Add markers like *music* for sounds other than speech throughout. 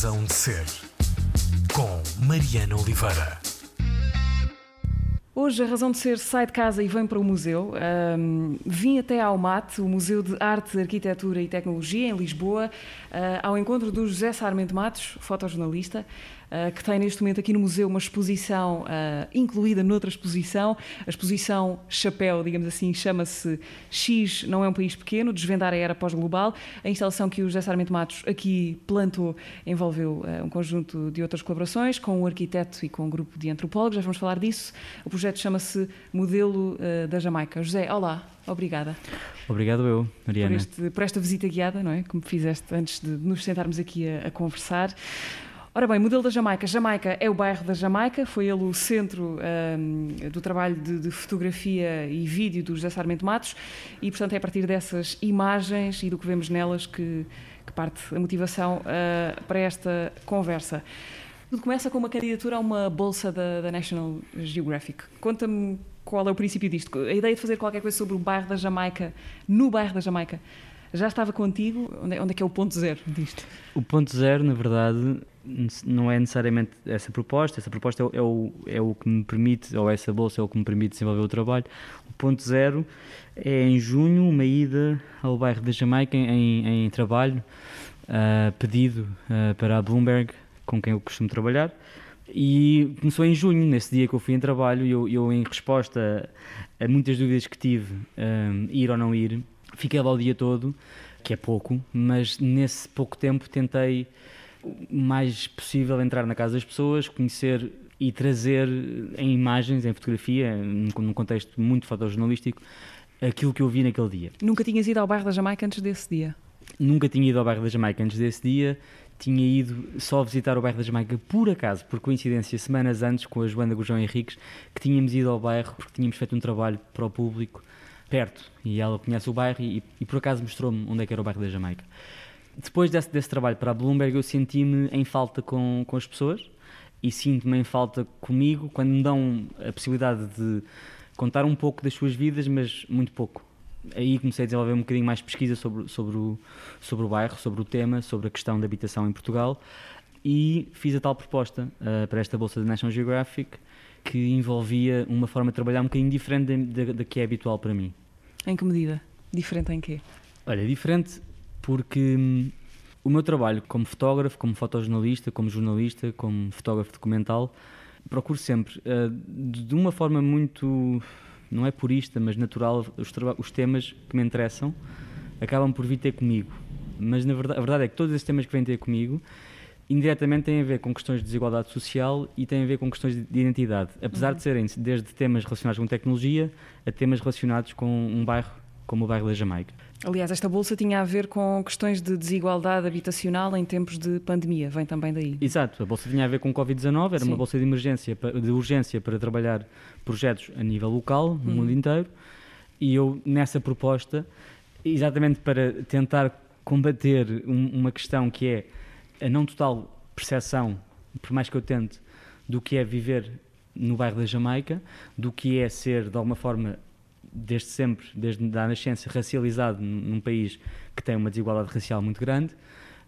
Razão de Ser, com Mariana Oliveira. Hoje a razão de ser sai de casa e vem para o museu. Um, vim até ao MAT, o Museu de Arte, Arquitetura e Tecnologia, em Lisboa, ao encontro do José Sarmento Matos, fotojornalista. Eh, que tem neste momento aqui no museu uma exposição uh, incluída noutra exposição. A exposição Chapéu, digamos assim, chama-se X não é um país pequeno, desvendar a era pós-global. A instalação que o José Sarmento Matos aqui plantou envolveu um conjunto de outras colaborações com o arquiteto e com um grupo de antropólogos, já vamos falar disso. O projeto chama-se Modelo da Jamaica. José, olá, obrigada. Obrigado eu, Mariana. Por, este, por, esta visita guiada, não é? Como fizeste antes de nos sentarmos aqui a, a conversar. Ora bem, modelo da Jamaica. Jamaica é o bairro da Jamaica, foi ele o centro um, do trabalho de, de, fotografia e vídeo do José Sarmento Matos e, portanto, é a partir dessas imagens e do que vemos nelas que, que parte a motivação uh, para esta conversa. Tudo começa com uma candidatura a uma bolsa da, da National Geographic. Conta-me qual é o princípio disto. A ideia de fazer qualquer coisa sobre o bairro da Jamaica, no bairro da Jamaica, já estava contigo? Onde é, onde é que é o ponto zero disto? O ponto zero, na verdade, não é necessariamente essa proposta. Essa proposta é, é, o, é o que me permite, ou essa bolsa é o que me permite desenvolver o trabalho. O ponto zero é em junho uma ida ao bairro da Jamaica em, em trabalho, uh, pedido uh, para a Bloomberg, com quem eu costumo trabalhar. E começou em junho, nesse dia que eu fui em trabalho, eu, eu em resposta a muitas dúvidas que tive, um, ir ou não ir, fiquei lá o dia todo, que é pouco, mas nesse pouco tempo tentei o mais possível entrar na casa das pessoas, conhecer e trazer em imagens, em fotografia, num contexto muito fotojornalístico, aquilo que eu vi naquele dia. Nunca tinhas ido ao bairro da Jamaica antes desse dia? Nunca tinha ido ao bairro da Jamaica antes desse dia. Tinha ido só visitar o bairro da Jamaica por acaso, por coincidência, semanas antes com a Joana Gujão Henriques, que tínhamos ido ao bairro porque tínhamos feito um trabalho para o público perto e ela conhece o bairro e, e por acaso mostrou-me onde é que era o bairro da Jamaica. Depois desse, desse trabalho para a Bloomberg, eu senti-me em falta com, com as pessoas e sinto-me em falta comigo quando me dão a possibilidade de contar um pouco das suas vidas, mas muito pouco. Aí comecei a desenvolver um bocadinho mais pesquisa sobre, sobre, o, sobre o bairro, sobre o tema, sobre a questão da habitação em Portugal e fiz a tal proposta uh, para esta bolsa da National Geographic que envolvia uma forma de trabalhar um bocadinho diferente da, que é habitual para mim. Em que medida? Diferente em quê? Olha, diferente porque hum, o meu trabalho como fotógrafo, como fotojornalista, como jornalista, como fotógrafo documental, procuro sempre, uh, de uma forma muito, não é purista, mas natural, os, os, temas que me interessam acabam por vir ter comigo. Mas na verdade, a verdade é que todos esses temas que vêm ter comigo indiretamente têm a ver com questões de desigualdade social e têm a ver com questões de identidade, apesar uhum. de serem desde temas relacionados com tecnologia a temas relacionados com um bairro como o bairro da Jamaica. Aliás, esta bolsa tinha a ver com questões de desigualdade habitacional em tempos de pandemia, vem também daí. Exato, a bolsa tinha a ver com o Covid-19, era Sim. uma bolsa de emergência, de urgência para trabalhar projetos a nível local, no uhum. mundo inteiro, e eu nessa proposta, exatamente para tentar combater uma questão que é a não total percepção, por mais que eu tente, do que é viver no bairro da Jamaica, do que é ser, de alguma forma, desde sempre, desde a nascença, racializado num país que tem uma desigualdade racial muito grande.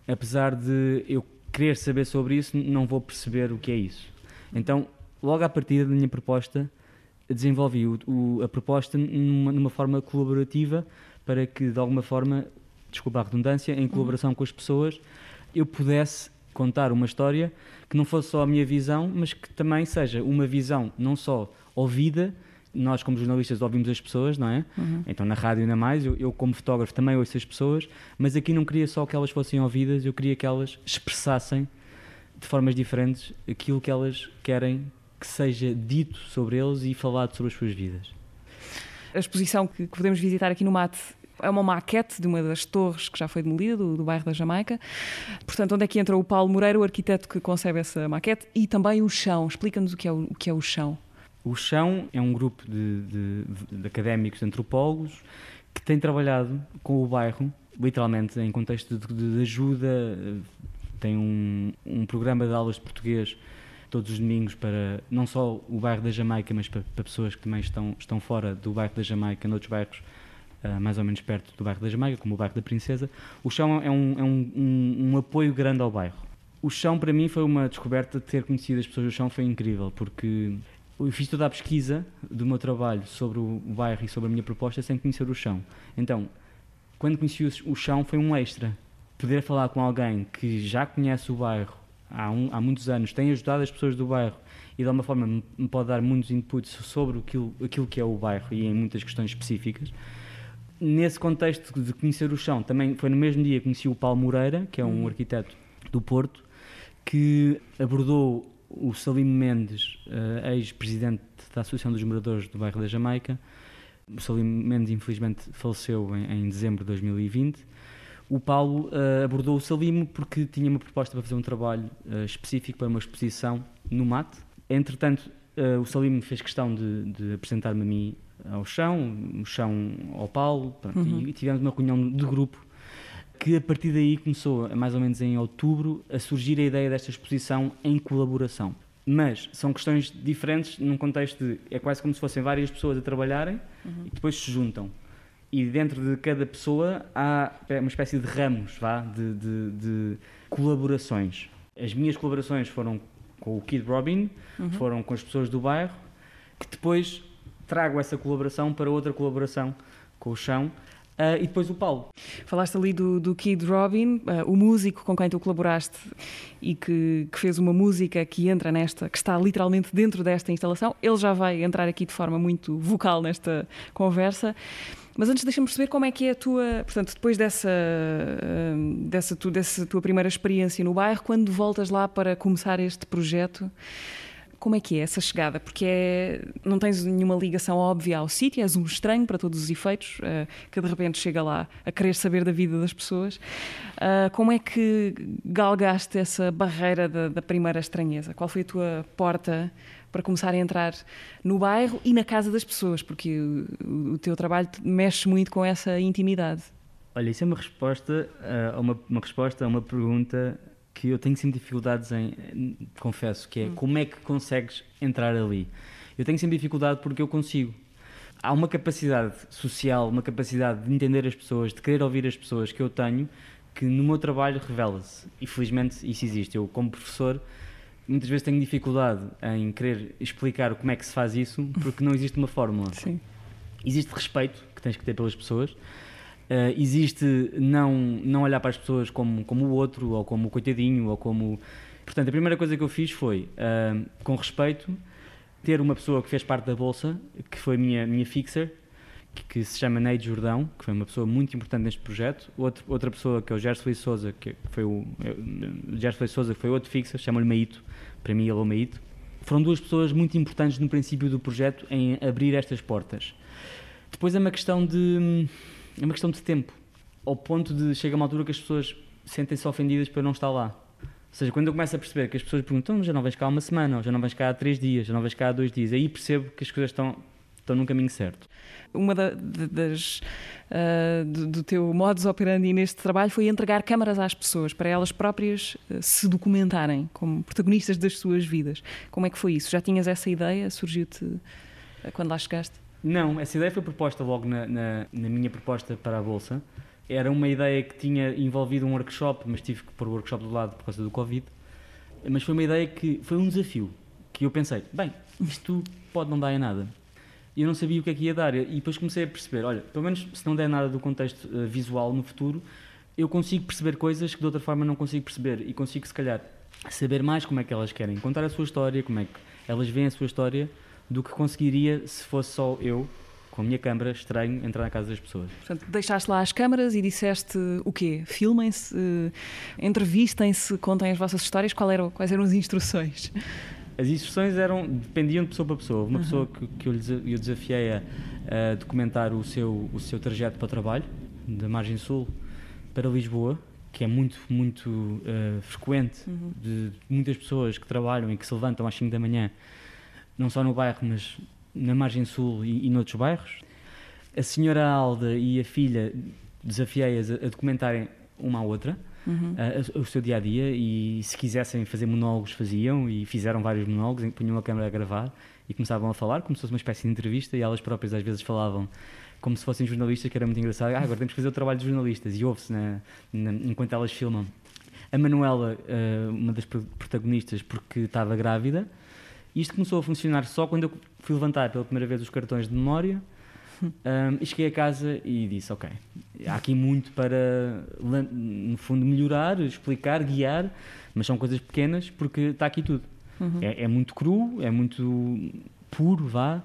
Apesar de eu querer saber sobre isso, não vou perceber o que é isso. Então, logo à partida da minha proposta, desenvolvi o, o, a proposta numa, numa, forma colaborativa para que, de alguma forma, desculpa a redundância, em colaboração uhum. com as pessoas, eu pudesse contar uma história que não fosse só a minha visão, mas que também seja uma visão não só ouvida, nós como jornalistas ouvimos as pessoas, não é? Uhum. Então na rádio ainda mais, eu, eu, como fotógrafo também ouço as pessoas, mas aqui não queria só que elas fossem ouvidas, eu queria que elas expressassem de formas diferentes aquilo que elas querem que seja dito sobre eles e falado sobre as suas vidas. A exposição que, que podemos visitar aqui no MAT é uma maquete de uma das torres que já foi demolida, do, do bairro da Jamaica. Portanto, onde é que entra o Paulo Moreira, o arquiteto que concebe essa maquete, e também o chão. Explica-nos o, que é o, o que é o chão. O Chão é um grupo de, de, de, académicos, de antropólogos, que tem trabalhado com o bairro, literalmente em contexto de, de ajuda. Tem um, um, programa de aulas de português todos os domingos para não só o bairro da Jamaica, mas para, para pessoas que também estão, estão fora do bairro da Jamaica, noutros bairros uh, mais ou menos perto do bairro da Jamaica, como o bairro da Princesa. O Chão é um, é um, um, um apoio grande ao bairro. O chão, para mim, foi uma descoberta de ter conhecido as pessoas do chão, foi incrível, porque eu fiz toda a pesquisa do meu trabalho sobre o bairro e sobre a minha proposta sem conhecer o chão. Então, quando conheci o chão, foi um extra. Poder falar com alguém que já conhece o bairro há, um, há muitos anos, tem ajudado as pessoas do bairro e de alguma forma me pode dar muitos inputs sobre aquilo, aquilo que é o bairro e em muitas questões específicas. Nesse contexto de conhecer o chão, também foi no mesmo dia que conheci o Paulo Moreira, que é um hum. arquiteto do Porto, que abordou o Salim Mendes, uh, ex-presidente da Associação dos Moradores do Bairro da Jamaica. O Salim Mendes, infelizmente, faleceu em, em dezembro de 2020. O Paulo uh, abordou o Salim porque tinha uma proposta para fazer um trabalho uh, específico para uma exposição no MAT. Entretanto, o Salim fez questão de, de apresentar-me a mim ao chão, o chão ao Paulo, pronto, uhum. e tivemos uma reunião de grupo que a partir daí começou, mais ou menos em outubro, a surgir a ideia desta exposição em colaboração. Mas são questões diferentes num contexto de. É quase como se fossem várias pessoas a trabalharem uhum. e depois se juntam. E dentro de cada pessoa há uma espécie de ramos vá, de, de, de colaborações. As minhas colaborações foram com o Kid Robin, uhum. foram com as pessoas do bairro, que depois trago essa colaboração para outra colaboração com o chão Uh, e depois o Paulo. Falaste ali do, do Kid Robin, uh, o músico com quem tu colaboraste e que, que, fez uma música que entra nesta, que está literalmente dentro desta instalação. Ele já vai entrar aqui de forma muito vocal nesta conversa. Mas antes deixa-me perceber como é que é a tua, portanto, depois dessa, uh, dessa, tu, dessa tua primeira experiência no bairro, quando voltas lá para começar este projeto, como é que é essa chegada? Porque é, não tens nenhuma ligação óbvia ao sítio, és um estranho para todos os efeitos, uh, que de repente chega lá a querer saber da vida das pessoas. Uh, como é que galgaste essa barreira da, da primeira estranheza? Qual foi a tua porta para começar a entrar no bairro e na casa das pessoas? Porque o, o teu trabalho mexe muito com essa intimidade. Olha, isso é uma resposta, uh, uma, uma resposta a uma pergunta que eu tenho sempre dificuldades em, confesso, que é hum. como é que consegues entrar ali? Eu tenho sempre dificuldade porque eu consigo. Há uma capacidade social, uma capacidade de entender as pessoas, de querer ouvir as pessoas que eu tenho, que no meu trabalho revela-se. E felizmente isso existe. Eu, como professor, muitas vezes tenho dificuldade em querer explicar como é que se faz isso, porque não existe uma fórmula. Sim. Existe respeito que tens que ter pelas pessoas Uh, existe não, não olhar para as pessoas como, como o outro, ou como o coitadinho, ou como. Portanto, a primeira coisa que eu fiz foi, uh, com respeito, ter uma pessoa que fez parte da Bolsa, que foi minha, minha fixer, que, que se chama Neide Jordão, que foi uma pessoa muito importante neste projeto. Outro, outra pessoa, que é o Gerson Feliz Souza, que foi o. o Gerson Feliz Souza, que foi outro fixer, chama-lhe Maíto, para mim ele é o Maíto. Foram duas pessoas muito importantes no princípio do projeto em abrir estas portas. Depois é uma questão de é uma questão de tempo. Ao ponto de chega uma altura que as pessoas sentem-se ofendidas eu não estar lá. Ou seja, quando eu começo a perceber que as pessoas perguntam então, já não vens cá há uma semana, ou já não vens cá há três dias, já não vens cá há dois dias, aí percebo que as coisas estão, estão num caminho certo. Uma da, das uh, do, do, teu modus operandi neste trabalho foi entregar câmaras às pessoas para elas próprias uh, se documentarem como protagonistas das suas vidas. Como é que foi isso? Já tinhas essa ideia? Surgiu-te uh, quando lá chegaste? Não, essa ideia foi proposta logo na, na, na, minha proposta para a Bolsa. Era uma ideia que tinha envolvido um workshop, mas tive que pôr o workshop do lado por causa do Covid. Mas foi uma ideia que foi um desafio, que eu pensei, bem, isto pode não dar em nada. E eu não sabia o que é que ia dar. E depois comecei a perceber, olha, pelo menos se não der nada do contexto uh, visual no futuro, eu consigo perceber coisas que de outra forma não consigo perceber. E consigo, se calhar, saber mais como é que elas querem contar a sua história, como é que elas veem a sua história do que conseguiria se fosse só eu, com a minha câmara, estranho, entrar na casa das pessoas. Portanto, deixaste lá as câmaras e disseste o quê? Filmem-se, uh, entrevistem-se, contem as vossas histórias. Qual eram, quais eram as instruções? As instruções eram, dependiam de pessoa para pessoa. Uma uhum. pessoa que, que eu, eu desafiei a, a, documentar o seu, o seu trajeto para o trabalho, da margem sul para Lisboa, que é muito, muito uh, frequente, uhum. de muitas pessoas que trabalham e que se levantam às 5 da manhã não só no bairro, mas na margem sul e, e noutros bairros. A senhora Alda e a filha desafiei-as a, a, documentarem uma à outra uhum. a, a, o seu dia a dia e se quisessem fazer monólogos faziam e fizeram vários monólogos, punham a câmera a gravar e começavam a falar como se fosse uma espécie de entrevista e elas próprias às vezes falavam como se fossem jornalistas, que era muito engraçado. Ah, agora temos que fazer o trabalho de jornalistas e ouve-se enquanto elas filmam. a Manuela, uh, uma das protagonistas, porque estava grávida. Isto começou a funcionar só quando eu fui levantar pela primeira vez os cartões de memória um, e cheguei a casa e disse: Ok, há aqui muito para, no fundo, melhorar, explicar, guiar, mas são coisas pequenas porque está aqui tudo. Uhum. É, é, muito cru, é muito puro, vá.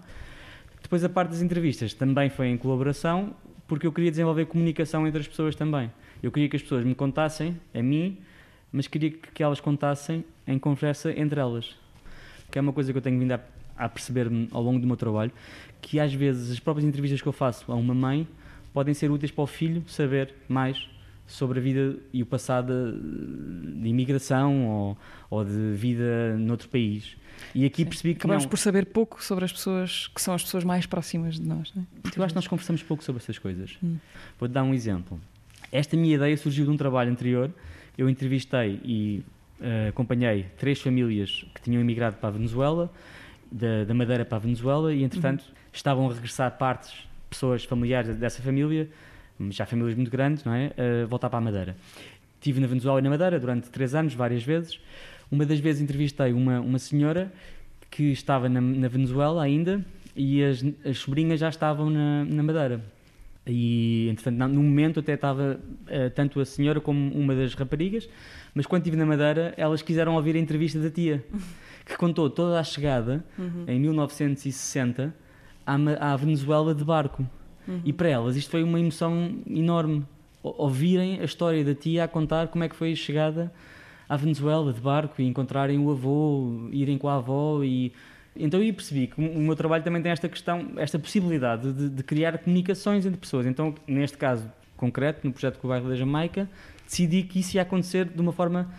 Depois a parte das entrevistas também foi em colaboração porque eu queria desenvolver comunicação entre as pessoas também. Eu queria que as pessoas me contassem, a mim, mas queria que elas contassem em conversa entre elas. Que é uma coisa que eu tenho vindo a, a perceber ao longo do meu trabalho, que às vezes as próprias entrevistas que eu faço a uma mãe podem ser úteis para o filho saber mais sobre a vida e o passado de imigração ou, ou de vida noutro país. E aqui percebi que. Acabamos não... por saber pouco sobre as pessoas que são as pessoas mais próximas de nós. Não é? Eu acho que nós conversamos pouco sobre essas coisas. Hum. Vou-te dar um exemplo. Esta minha ideia surgiu de um trabalho anterior. Eu entrevistei e uh, acompanhei três famílias que tinham emigrado para a Venezuela, da, da Madeira para a Venezuela, e entretanto uhum. estavam a regressar partes, pessoas familiares dessa família, já famílias muito grandes, não é? A voltar para a Madeira. Estive na Venezuela e na Madeira durante três anos, várias vezes. Uma das vezes entrevistei uma, uma senhora que estava na, na Venezuela ainda e as, as sobrinhas já estavam na, na Madeira. E, entretanto, no momento até estava uh, tanto a senhora como uma das raparigas, mas quando estive na Madeira, elas quiseram ouvir a entrevista da tia, que contou toda a chegada, uhum. em 1960, à, à, Venezuela de barco. Uhum. E para elas isto foi uma emoção enorme. Ouvirem a história da tia a contar como é que foi a chegada à Venezuela de barco e encontrarem o avô, irem com a avó e então eu percebi que o meu trabalho também tem esta questão, esta possibilidade de, de, criar comunicações entre pessoas. Então, neste caso concreto, no projeto com o bairro da Jamaica, decidi que isso ia acontecer de uma forma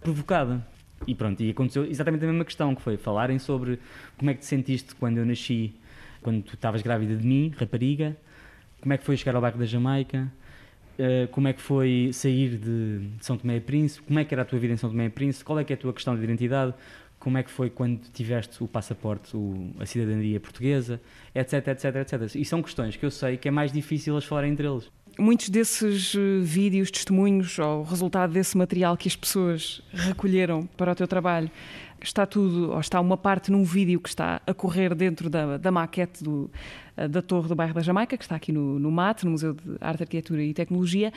provocada. E pronto, e aconteceu exatamente a mesma questão, que foi falarem sobre como é que te sentiste quando eu nasci, quando tu estavas grávida de mim, rapariga, como é que foi chegar ao bairro da Jamaica, uh, como é que foi sair de São Tomé e Príncipe, como é que era a tua vida em São Tomé e Príncipe, qual é que é a tua questão de identidade, como é que foi quando tiveste o passaporte, o, a cidadania portuguesa, etc, etc, etc. E são questões que eu sei que é mais difícil elas falarem entre eles. Muitos desses eh, vídeos, testemunhos, ou resultado desse material que as pessoas recolheram para o teu trabalho, está tudo, ou está uma parte num vídeo que está a correr dentro da, da maquete do, eh, da Torre do Bairro da Jamaica, que está aqui no, no MAT, no Museu de Arte, Arquitetura e Tecnologia.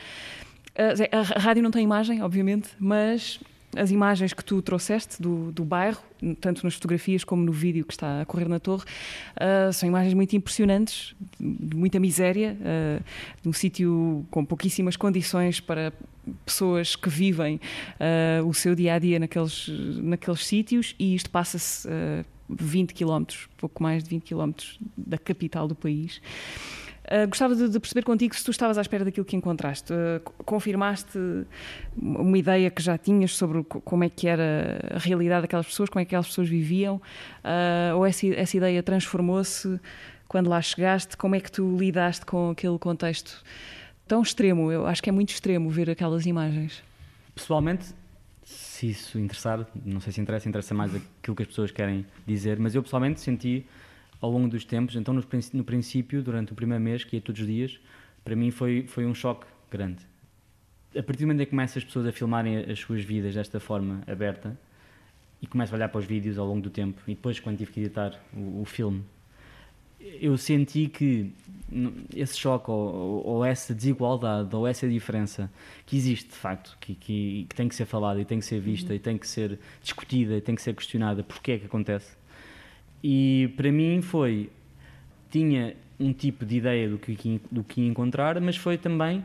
Eh, a rádio não tem imagem, obviamente, mas as imagens que tu trouxeste do, do bairro, tanto nas fotografias como no vídeo que está a correr na torre, uh, são imagens muito impressionantes, de muita miséria, uh, de um sítio com pouquíssimas condições para pessoas que vivem uh, o seu dia a dia naqueles, naqueles sítios, e isto passa-se uh, 20 quilómetros, pouco mais de 20 quilómetros da capital do país. Uh, gostava de, de, perceber contigo se tu estavas à espera daquilo que encontraste. Uh, confirmaste uma ideia que já tinhas sobre como é que era a realidade daquelas pessoas, como é que aquelas pessoas viviam, uh, ou essa, essa ideia transformou-se quando lá chegaste? Como é que tu lidaste com aquele contexto tão extremo? Eu acho que é muito extremo ver aquelas imagens. Pessoalmente, se isso interessar, não sei se interessa, interessa mais aquilo que as pessoas querem dizer, mas eu pessoalmente senti ao longo dos tempos. Então, no, no princípio, durante o primeiro mês, que ia todos os dias, para mim foi, foi um choque grande. A partir do momento em que começam as pessoas a filmarem as suas vidas desta forma aberta e começo a olhar para os vídeos ao longo do tempo e depois quando tive que editar o, o filme, eu senti que esse choque ou, ou, essa desigualdade ou essa diferença que existe de facto, que, que, que tem que ser falada e tem que ser vista uhum. e tem que ser discutida e tem que ser questionada porque é que acontece, e para mim foi. Tinha um tipo de ideia do que, do que ia encontrar, mas foi também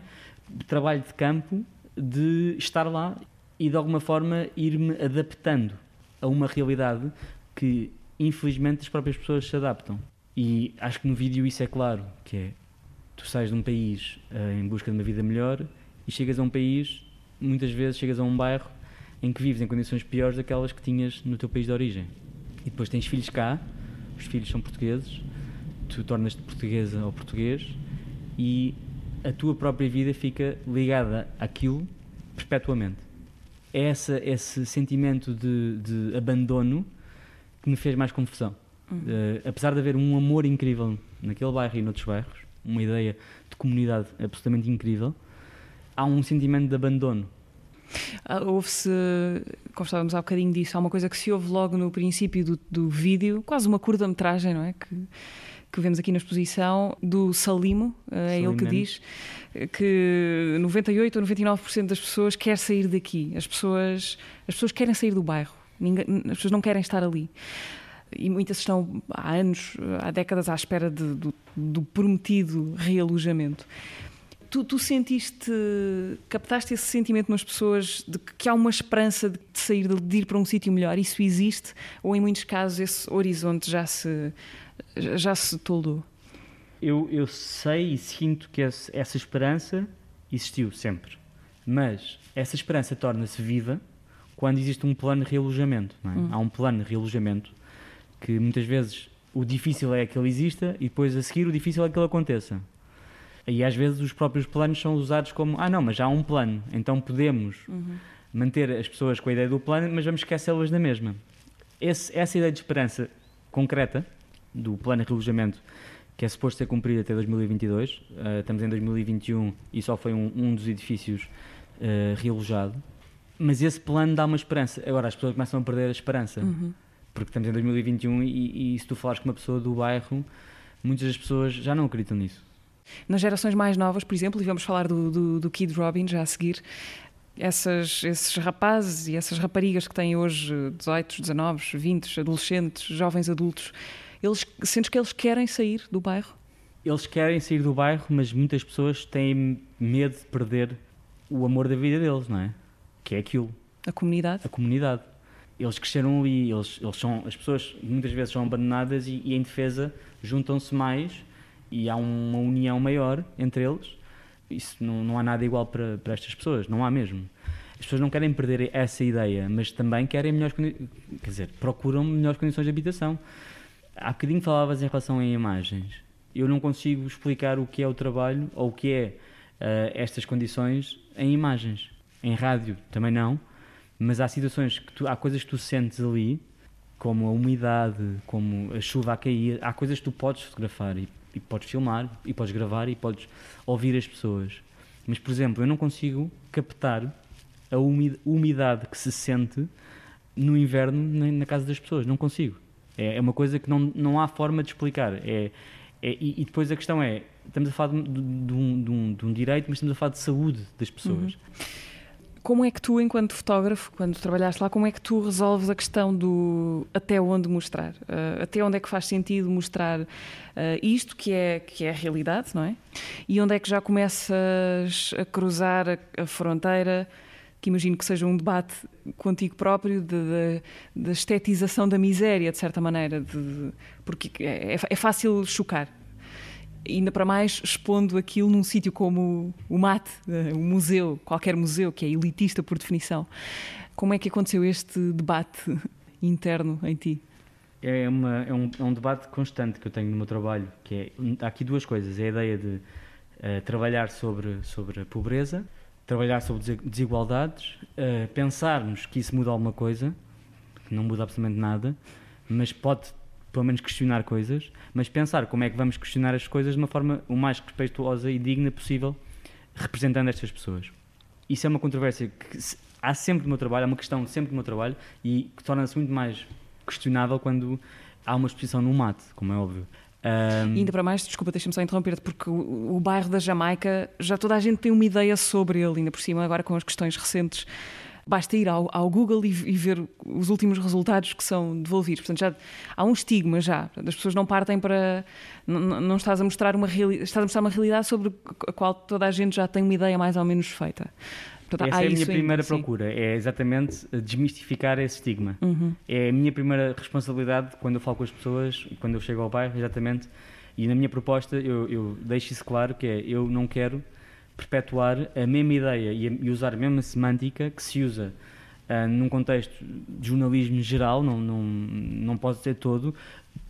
trabalho de campo de estar lá e de alguma forma ir-me adaptando a uma realidade que infelizmente as próprias pessoas se adaptam. E acho que no vídeo isso é claro, que é tu sais de um país uh, em busca de uma vida melhor e chegas a um país, muitas vezes chegas a um bairro em que vives em condições piores daquelas que tinhas no teu país de origem e depois tens filhos cá, os filhos são portugueses, tu tornas-te portuguesa ou português e a tua própria vida fica ligada àquilo perpetuamente. É essa, esse sentimento de, de abandono que me fez mais confusão. Uhum. Uh, apesar de haver um amor incrível naquele bairro e noutros bairros, uma ideia de comunidade absolutamente incrível, há um sentimento de abandono Houve-se, como estávamos há bocadinho disso, há uma coisa que se ouve logo no princípio do, do vídeo, quase uma curta-metragem, não é? Que, que vemos aqui na exposição, do Salimo, é ele que diz que 98 ou 99% das pessoas quer sair daqui. As pessoas, as pessoas querem sair do bairro. Ninguém, as pessoas não querem estar ali. E muitas estão há anos, há décadas à espera de, do, do prometido realojamento. Tu, tu, sentiste, captaste esse sentimento nas pessoas de que há uma esperança de sair, de ir para um sítio melhor? Isso existe? Ou em muitos casos esse horizonte já se, já se toldou? Eu, eu sei e sinto que esse, essa esperança existiu sempre. Mas essa esperança torna-se viva quando existe um plano de realojamento. É? Hum. Há um plano de realojamento que muitas vezes o difícil é que ele exista e depois a seguir o difícil é que ele aconteça. E às vezes os próprios planos são usados como: ah, não, mas já há um plano, então podemos uhum. manter as pessoas com a ideia do plano, mas vamos esquecê-las da mesma. Esse, essa ideia de esperança concreta do plano de relojamento, que é suposto ser cumprido até 2022, uh, eh, estamos em 2021 e só foi um, um dos edifícios uh, realojado. Mas esse plano dá uma esperança. Agora as pessoas começam a perder a esperança. Uhum. Porque estamos em 2021 e, e se tu falares com uma pessoa do bairro, muitas das pessoas já não acreditam nisso. Nas gerações mais novas, por exemplo, e vamos falar do, do, do Kid Robin já a seguir, essas, esses rapazes e essas raparigas que têm hoje 18, 19, 20, adolescentes, jovens adultos, eles, sentes que eles querem sair do bairro? Eles querem sair do bairro, mas muitas pessoas têm medo de perder o amor da vida deles, não é? Que é aquilo. A comunidade? A comunidade. Eles cresceram ali, eles, eles são, as pessoas muitas vezes são abandonadas e, e em defesa juntam-se mais e há uma união maior entre eles. Isso não, não há nada igual para, para estas pessoas, não há mesmo. As pessoas não querem perder essa ideia, mas também querem melhores quer dizer, procuram melhores condições de habitação. Há bocadinho falavas em relação a imagens. Eu não consigo explicar o que é o trabalho ou o que é uh, estas condições em imagens. Em rádio também não, mas há situações que tu, há coisas que tu sentes ali, como a umidade, como a chuva a cair, há coisas que tu podes fotografar e e podes filmar, e podes gravar, e podes ouvir as pessoas. Mas, por exemplo, eu não consigo captar a umidade que se sente no inverno na casa das pessoas. Não consigo. É, é uma coisa que não, não há forma de explicar. É, é e, depois a questão é: estamos a falar de, de, de, um, de, um, de um direito, mas estamos a falar de saúde das pessoas. Uhum. Como é que tu, enquanto fotógrafo, quando trabalhaste lá, como é que tu resolves a questão do até onde mostrar? Uh, até onde é que faz sentido mostrar uh, isto que é, que é a realidade, não é? E onde é que já começas a cruzar a, a fronteira, que imagino que seja um debate contigo próprio da estetização da miséria, de certa maneira, de, porque é, é fácil chocar ainda para mais expondo aquilo num sítio como o MAT, o museu, qualquer museu que é elitista por definição. Como é que aconteceu este debate interno em ti? É, uma, é, um, é um debate constante que eu tenho no meu trabalho, que é, há aqui duas coisas, é a ideia de uh, trabalhar sobre, sobre a pobreza, trabalhar sobre desigualdades, uh, pensarmos que isso muda alguma coisa, que não muda absolutamente nada, mas pode pelo menos questionar coisas, mas pensar como é que vamos questionar as coisas de uma forma o mais respeituosa e digna possível, representando estas pessoas. Isso é uma controvérsia que há sempre no meu trabalho, é uma questão sempre no meu trabalho e que torna-se muito mais questionável quando há uma exposição no mate, como é óbvio. Um... E ainda para mais, desculpa, deixa-me só interromper-te, porque o, o, bairro da Jamaica já toda a gente tem uma ideia sobre ele, ainda por cima, agora com as questões recentes Basta ir ao, ao Google e, e, ver os últimos resultados que são devolvidos. Portanto, já há um estigma já. As pessoas não partem para. Não, não estás a mostrar uma realidade, estás a mostrar uma realidade sobre a qual toda a gente já tem uma ideia mais ou menos feita. Portanto, Essa é a minha primeira ainda, procura, sim. é exatamente desmistificar esse estigma. Uhum. É a minha primeira responsabilidade quando eu falo com as pessoas, quando eu chego ao bairro, exatamente. E na minha proposta eu, eu deixo isso claro, que é, eu não quero perpetuar a mesma ideia e, usar a mesma semântica que se usa uh, num contexto de jornalismo geral, não, não, não pode ser todo,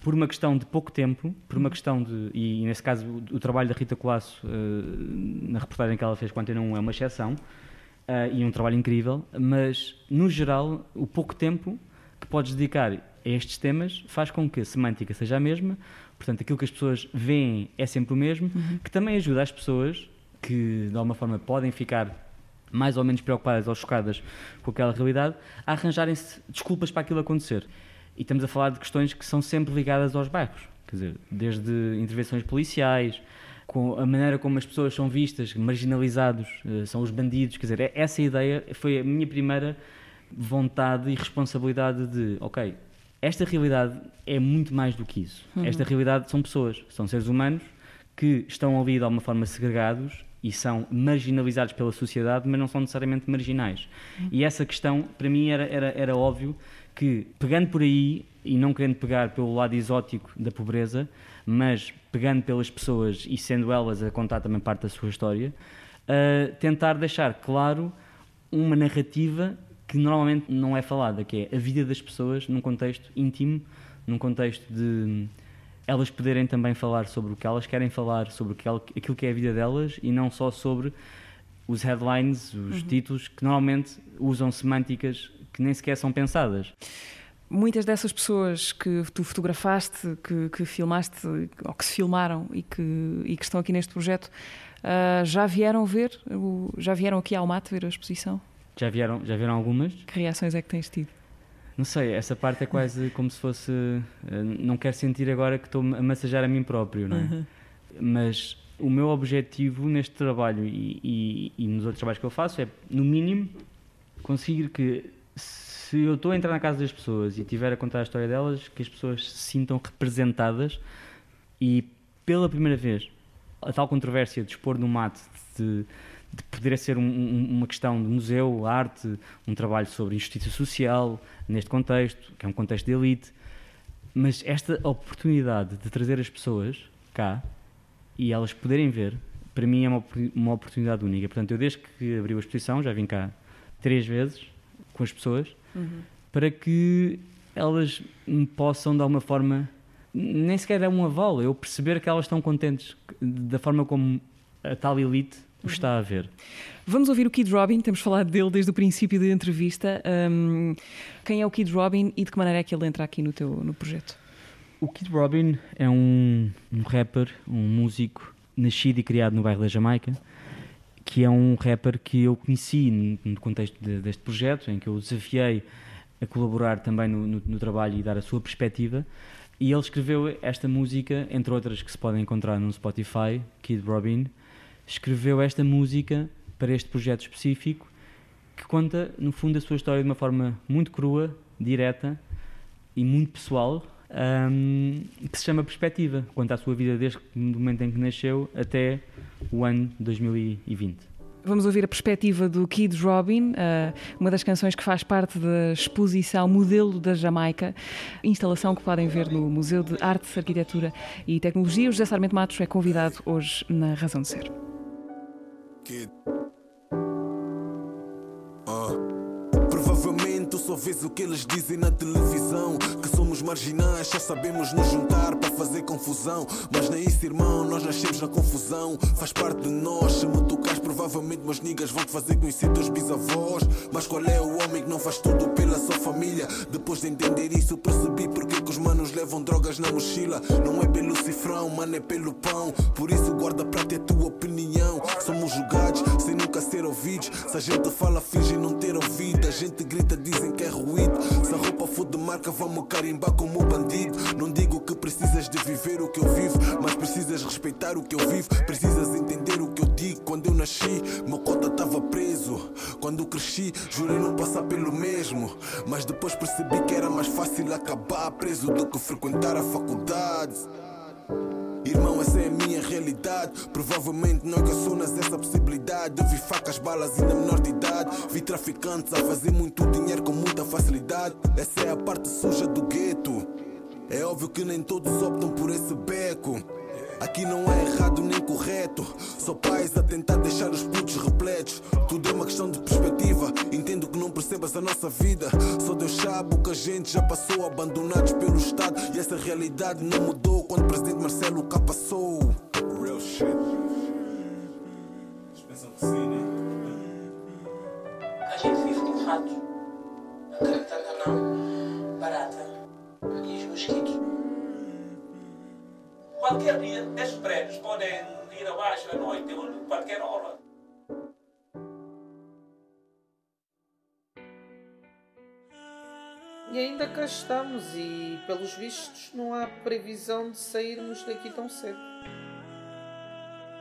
por uma questão de pouco tempo, por uma questão de. E, e nesse caso, o, o, trabalho da Rita Colasso, uh, na reportagem que ela fez com a Antena 1, é uma exceção, uh, e um trabalho incrível, mas, no geral, o pouco tempo que podes dedicar a estes temas faz com que a semântica seja a mesma, portanto, aquilo que as pessoas veem é sempre o mesmo, uhum. que também ajuda as pessoas que de alguma forma podem ficar mais ou menos preocupadas ou chocadas com aquela realidade, a arranjarem-se desculpas para aquilo acontecer. E estamos a falar de questões que são sempre ligadas aos bairros, quer dizer, desde intervenções policiais, com a maneira como as pessoas são vistas, marginalizados, eh, são os bandidos, quer dizer, é, essa ideia foi a minha primeira vontade e responsabilidade de, ok, esta realidade é muito mais do que isso. Uhum. Esta realidade são pessoas, são seres humanos que estão ali de alguma forma segregados e são marginalizados pela sociedade, mas não são necessariamente marginais. E essa questão, para mim, era, era, era óbvio que, pegando por aí, e não querendo pegar pelo lado exótico da pobreza, mas pegando pelas pessoas e sendo elas a contar também parte da sua história, uh, tentar deixar claro uma narrativa que normalmente não é falada, que é a vida das pessoas num contexto íntimo, num contexto de elas poderem também falar sobre o que elas querem falar, sobre aquilo que é a vida delas e não só sobre os headlines, os uhum. títulos, que normalmente usam semânticas que nem sequer são pensadas. Muitas dessas pessoas que tu fotografaste, que, que filmaste, ou que se filmaram e que, e que estão aqui neste projeto, uh, já vieram ver, já vieram aqui ao mato ver a exposição? Já vieram, já vieram algumas? Que reações é que tens tido? Não sei, essa parte é quase como se fosse. Eh, não quero sentir agora que estou a massajar a mim próprio, não é? Uhum. Mas o meu objetivo neste trabalho e, e, e, nos outros trabalhos que eu faço é, no mínimo, conseguir que, se eu estou a entrar na casa das pessoas e tiver a contar a história delas, que as pessoas se sintam representadas e, pela primeira vez, a tal controvérsia de expor no mate, de de poder ser um, um, uma questão de museu, arte, um trabalho sobre injustiça social, neste contexto, que é um contexto de elite. Mas esta oportunidade de trazer as pessoas cá e elas poderem ver, para mim é uma, uma oportunidade única. Portanto, eu desde que abri a exposição, já vim cá três vezes com as pessoas, uhum. para que elas me possam, de alguma forma, nem sequer é um aval, eu perceber que elas estão contentes da forma como a tal elite o está a ver. Vamos ouvir o Kid Robin, temos falado dele desde o princípio da entrevista. Um, quem é o Kid Robin e de que maneira é que ele entra aqui no teu no projeto? O Kid Robin é um, um rapper, um músico nascido e criado no bairro da Jamaica, que é um rapper que eu conheci no contexto de, deste projeto, em que eu desafiei a colaborar também no, no, no, trabalho e dar a sua perspectiva. E ele escreveu esta música, entre outras que se podem encontrar no Spotify, Kid Robin, escreveu esta música para este projeto específico que conta, no fundo, a sua história de uma forma muito crua, direta e muito pessoal, um, que se chama Perspectiva. Conta a sua vida desde o momento em que nasceu até o ano 2020. Vamos ouvir a perspectiva do Kid Robin, uma das canções que faz parte da exposição Modelo da Jamaica, instalação que podem ver no Museu de Arte, Arquitetura e Tecnologia. O José Sarmento Matos é convidado hoje na Razão de Ser. Kid. Só vês o que eles dizem na televisão. Que somos marginais, só sabemos nos juntar para fazer confusão. Mas nem isso, irmão, nós nascemos na confusão. Faz parte de nós. Se me tocas, provavelmente meus niggas vão te fazer conhecer teus bisavós. Mas qual é o homem que não faz tudo pela sua família? Depois de entender isso, percebi porque que os manos levam drogas na mochila. Não é pelo cifrão, mano, é pelo pão. Por isso, guarda para ter tua opinião. Somos julgados sem nunca ser ouvidos. Se a gente fala, finge não ter ouvido. A gente grita, dizem que é ruído. Se a roupa for de marca, vamos carimbar como bandido. Não digo que precisas de viver o que eu vivo, mas precisas respeitar o que eu vivo. Precisas entender o que eu digo. Quando eu nasci, meu cota estava preso. Quando cresci, jurei não passar pelo mesmo. Mas depois percebi que era mais fácil acabar preso do que frequentar a faculdade. Essa é a minha realidade. Provavelmente não equacionas essa possibilidade. Eu vi facas, balas ainda menor de idade. Vi traficantes a fazer muito dinheiro com muita facilidade. Essa é a parte suja do gueto. É óbvio que nem todos optam por esse beco. Aqui não é errado nem correto. Só pais a tentar deixar os putos repletos. Tudo é uma questão de perspectiva. Entendo que não percebas a nossa vida. Só Deus sabe o que a gente já passou, abandonados pelo Estado. E essa realidade não mudou quando o presidente Marcelo cá passou. Real shit. Eles pensam que sim, né? A gente vive com ratos. Qualquer dia, esses prédios podem ir abaixo à noite, qualquer hora. E ainda cá estamos e, pelos vistos, não há previsão de sairmos daqui tão cedo.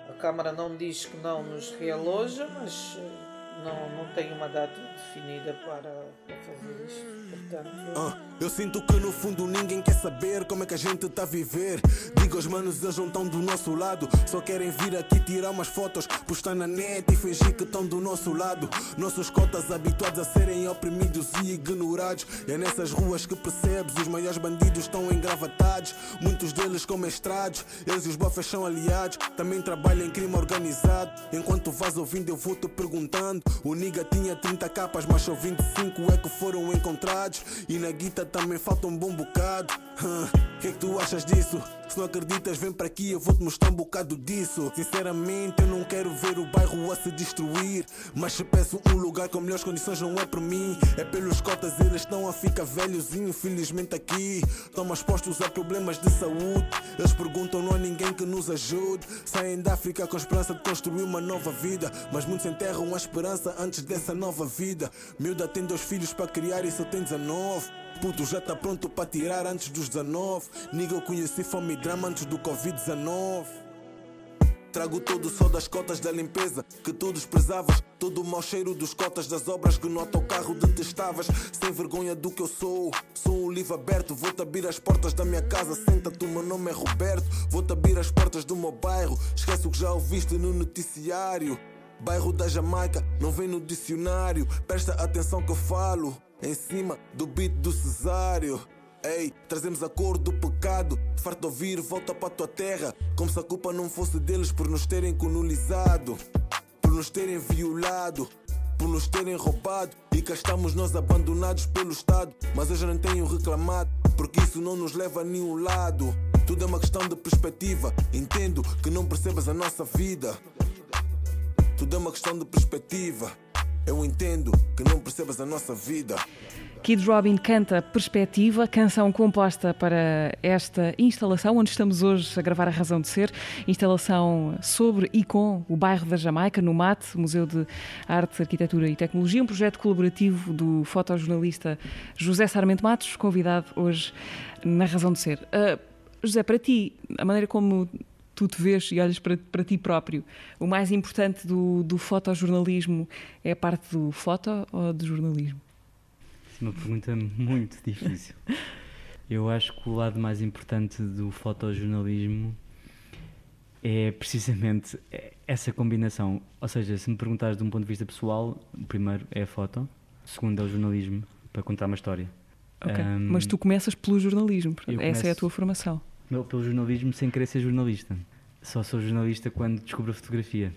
A Câmara não diz que não nos realoja, mas eh, não, não tem uma data definida para, fazer isto. Portanto. Ah, eu sinto que no fundo ninguém quer saber como é que a gente tá a viver. Digo aos manos, eles não estão do nosso lado. Só querem vir aqui tirar umas fotos, postar na net e fingir que estão do nosso lado. Nossos cotas habituados a serem oprimidos e ignorados. E é nessas ruas que percebes, os maiores bandidos estão engravatados. Muitos deles com mestrados, eles e os bofes são aliados. Também trabalham em crime organizado. Enquanto vais ouvindo, eu vou te perguntando. O nigga tinha 30 capas, mas só 25 é que foram encontrados. E na guita também falta um bom bocado. O que é que tu achas disso? Se não acreditas, vem para aqui, eu vou te mostrar um bocado disso. Sinceramente, eu não quero ver o bairro a se destruir. Mas se peço um lugar com melhores condições, não é por mim. É pelos cotas, eles estão a ficar velhos. Infelizmente aqui estão expostos a problemas de saúde. Eles perguntam, não há ninguém que nos ajude. Saem da África com a esperança de construir uma nova vida. Mas muitos enterram a esperança antes dessa nova vida. Miúda tem dois filhos para criar e só tem 19. Puto já tá pronto para tirar antes dos 19. Niga, eu conheci fome e drama antes do Covid-19. Trago todo o sol das cotas da limpeza que tu desprezavas. Todo o mau cheiro dos cotas das obras que no autocarro detestavas. Sem vergonha do que eu sou. Sou um livro aberto. Vou-te abrir as portas da minha casa. Senta-te, o meu nome é Roberto. Vou-te abrir as portas do meu bairro. Esquece o que já ouviste no noticiário. Bairro da Jamaica, não vem no dicionário. Presta atenção que eu falo. Em cima do beat do Cesário. Ei, trazemos a cor do pecado. Farto ouvir, volta para tua terra. Como se a culpa não fosse deles por nos terem colonizado, por nos terem violado, por nos terem roubado. E cá estamos nós abandonados pelo Estado. Mas já não tenho reclamado, porque isso não nos leva a nenhum lado. Tudo é uma questão de perspectiva. Entendo que não percebas a nossa vida. Tudo é uma questão de perspectiva. Eu entendo que não percebas a nossa vida. Kid Robin canta Perspectiva, canção composta para esta instalação, onde estamos hoje a gravar a Razão de Ser, instalação sobre e com o bairro da Jamaica, no MAT, Museu de Arte, Arquitetura e Tecnologia, um projeto colaborativo do fotojornalista José Sarmento Matos, convidado hoje na Razão de Ser. Uh, José, para ti, a maneira como tu te vês e olhas para, para ti próprio, o mais importante do, do fotojornalismo é a parte do foto ou do jornalismo? é uma pergunta muito difícil. *laughs* Eu acho que o lado mais importante do fotojornalismo é precisamente essa combinação. Ou seja, se me perguntares de um ponto de vista pessoal, o primeiro é a foto, o segundo é o jornalismo, para contar uma história. Okay. Um, Mas tu começas pelo jornalismo, essa é a tua formação. Pelo jornalismo sem querer ser jornalista. Só sou jornalista quando descubro a fotografia.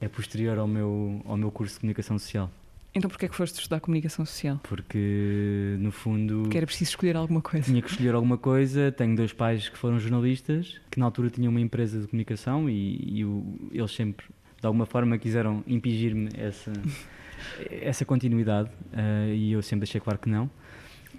É posterior ao meu, ao meu curso de comunicação social. Então porquê é que foste estudar comunicação social? Porque, no fundo... Porque era preciso escolher alguma coisa. Tinha que escolher alguma coisa. *laughs* Tenho dois pais que foram jornalistas, que na altura tinham uma empresa de comunicação e, e o, eles sempre, de alguma forma, quiseram impingir-me essa, *laughs* essa continuidade uh, e eu sempre achei claro que não.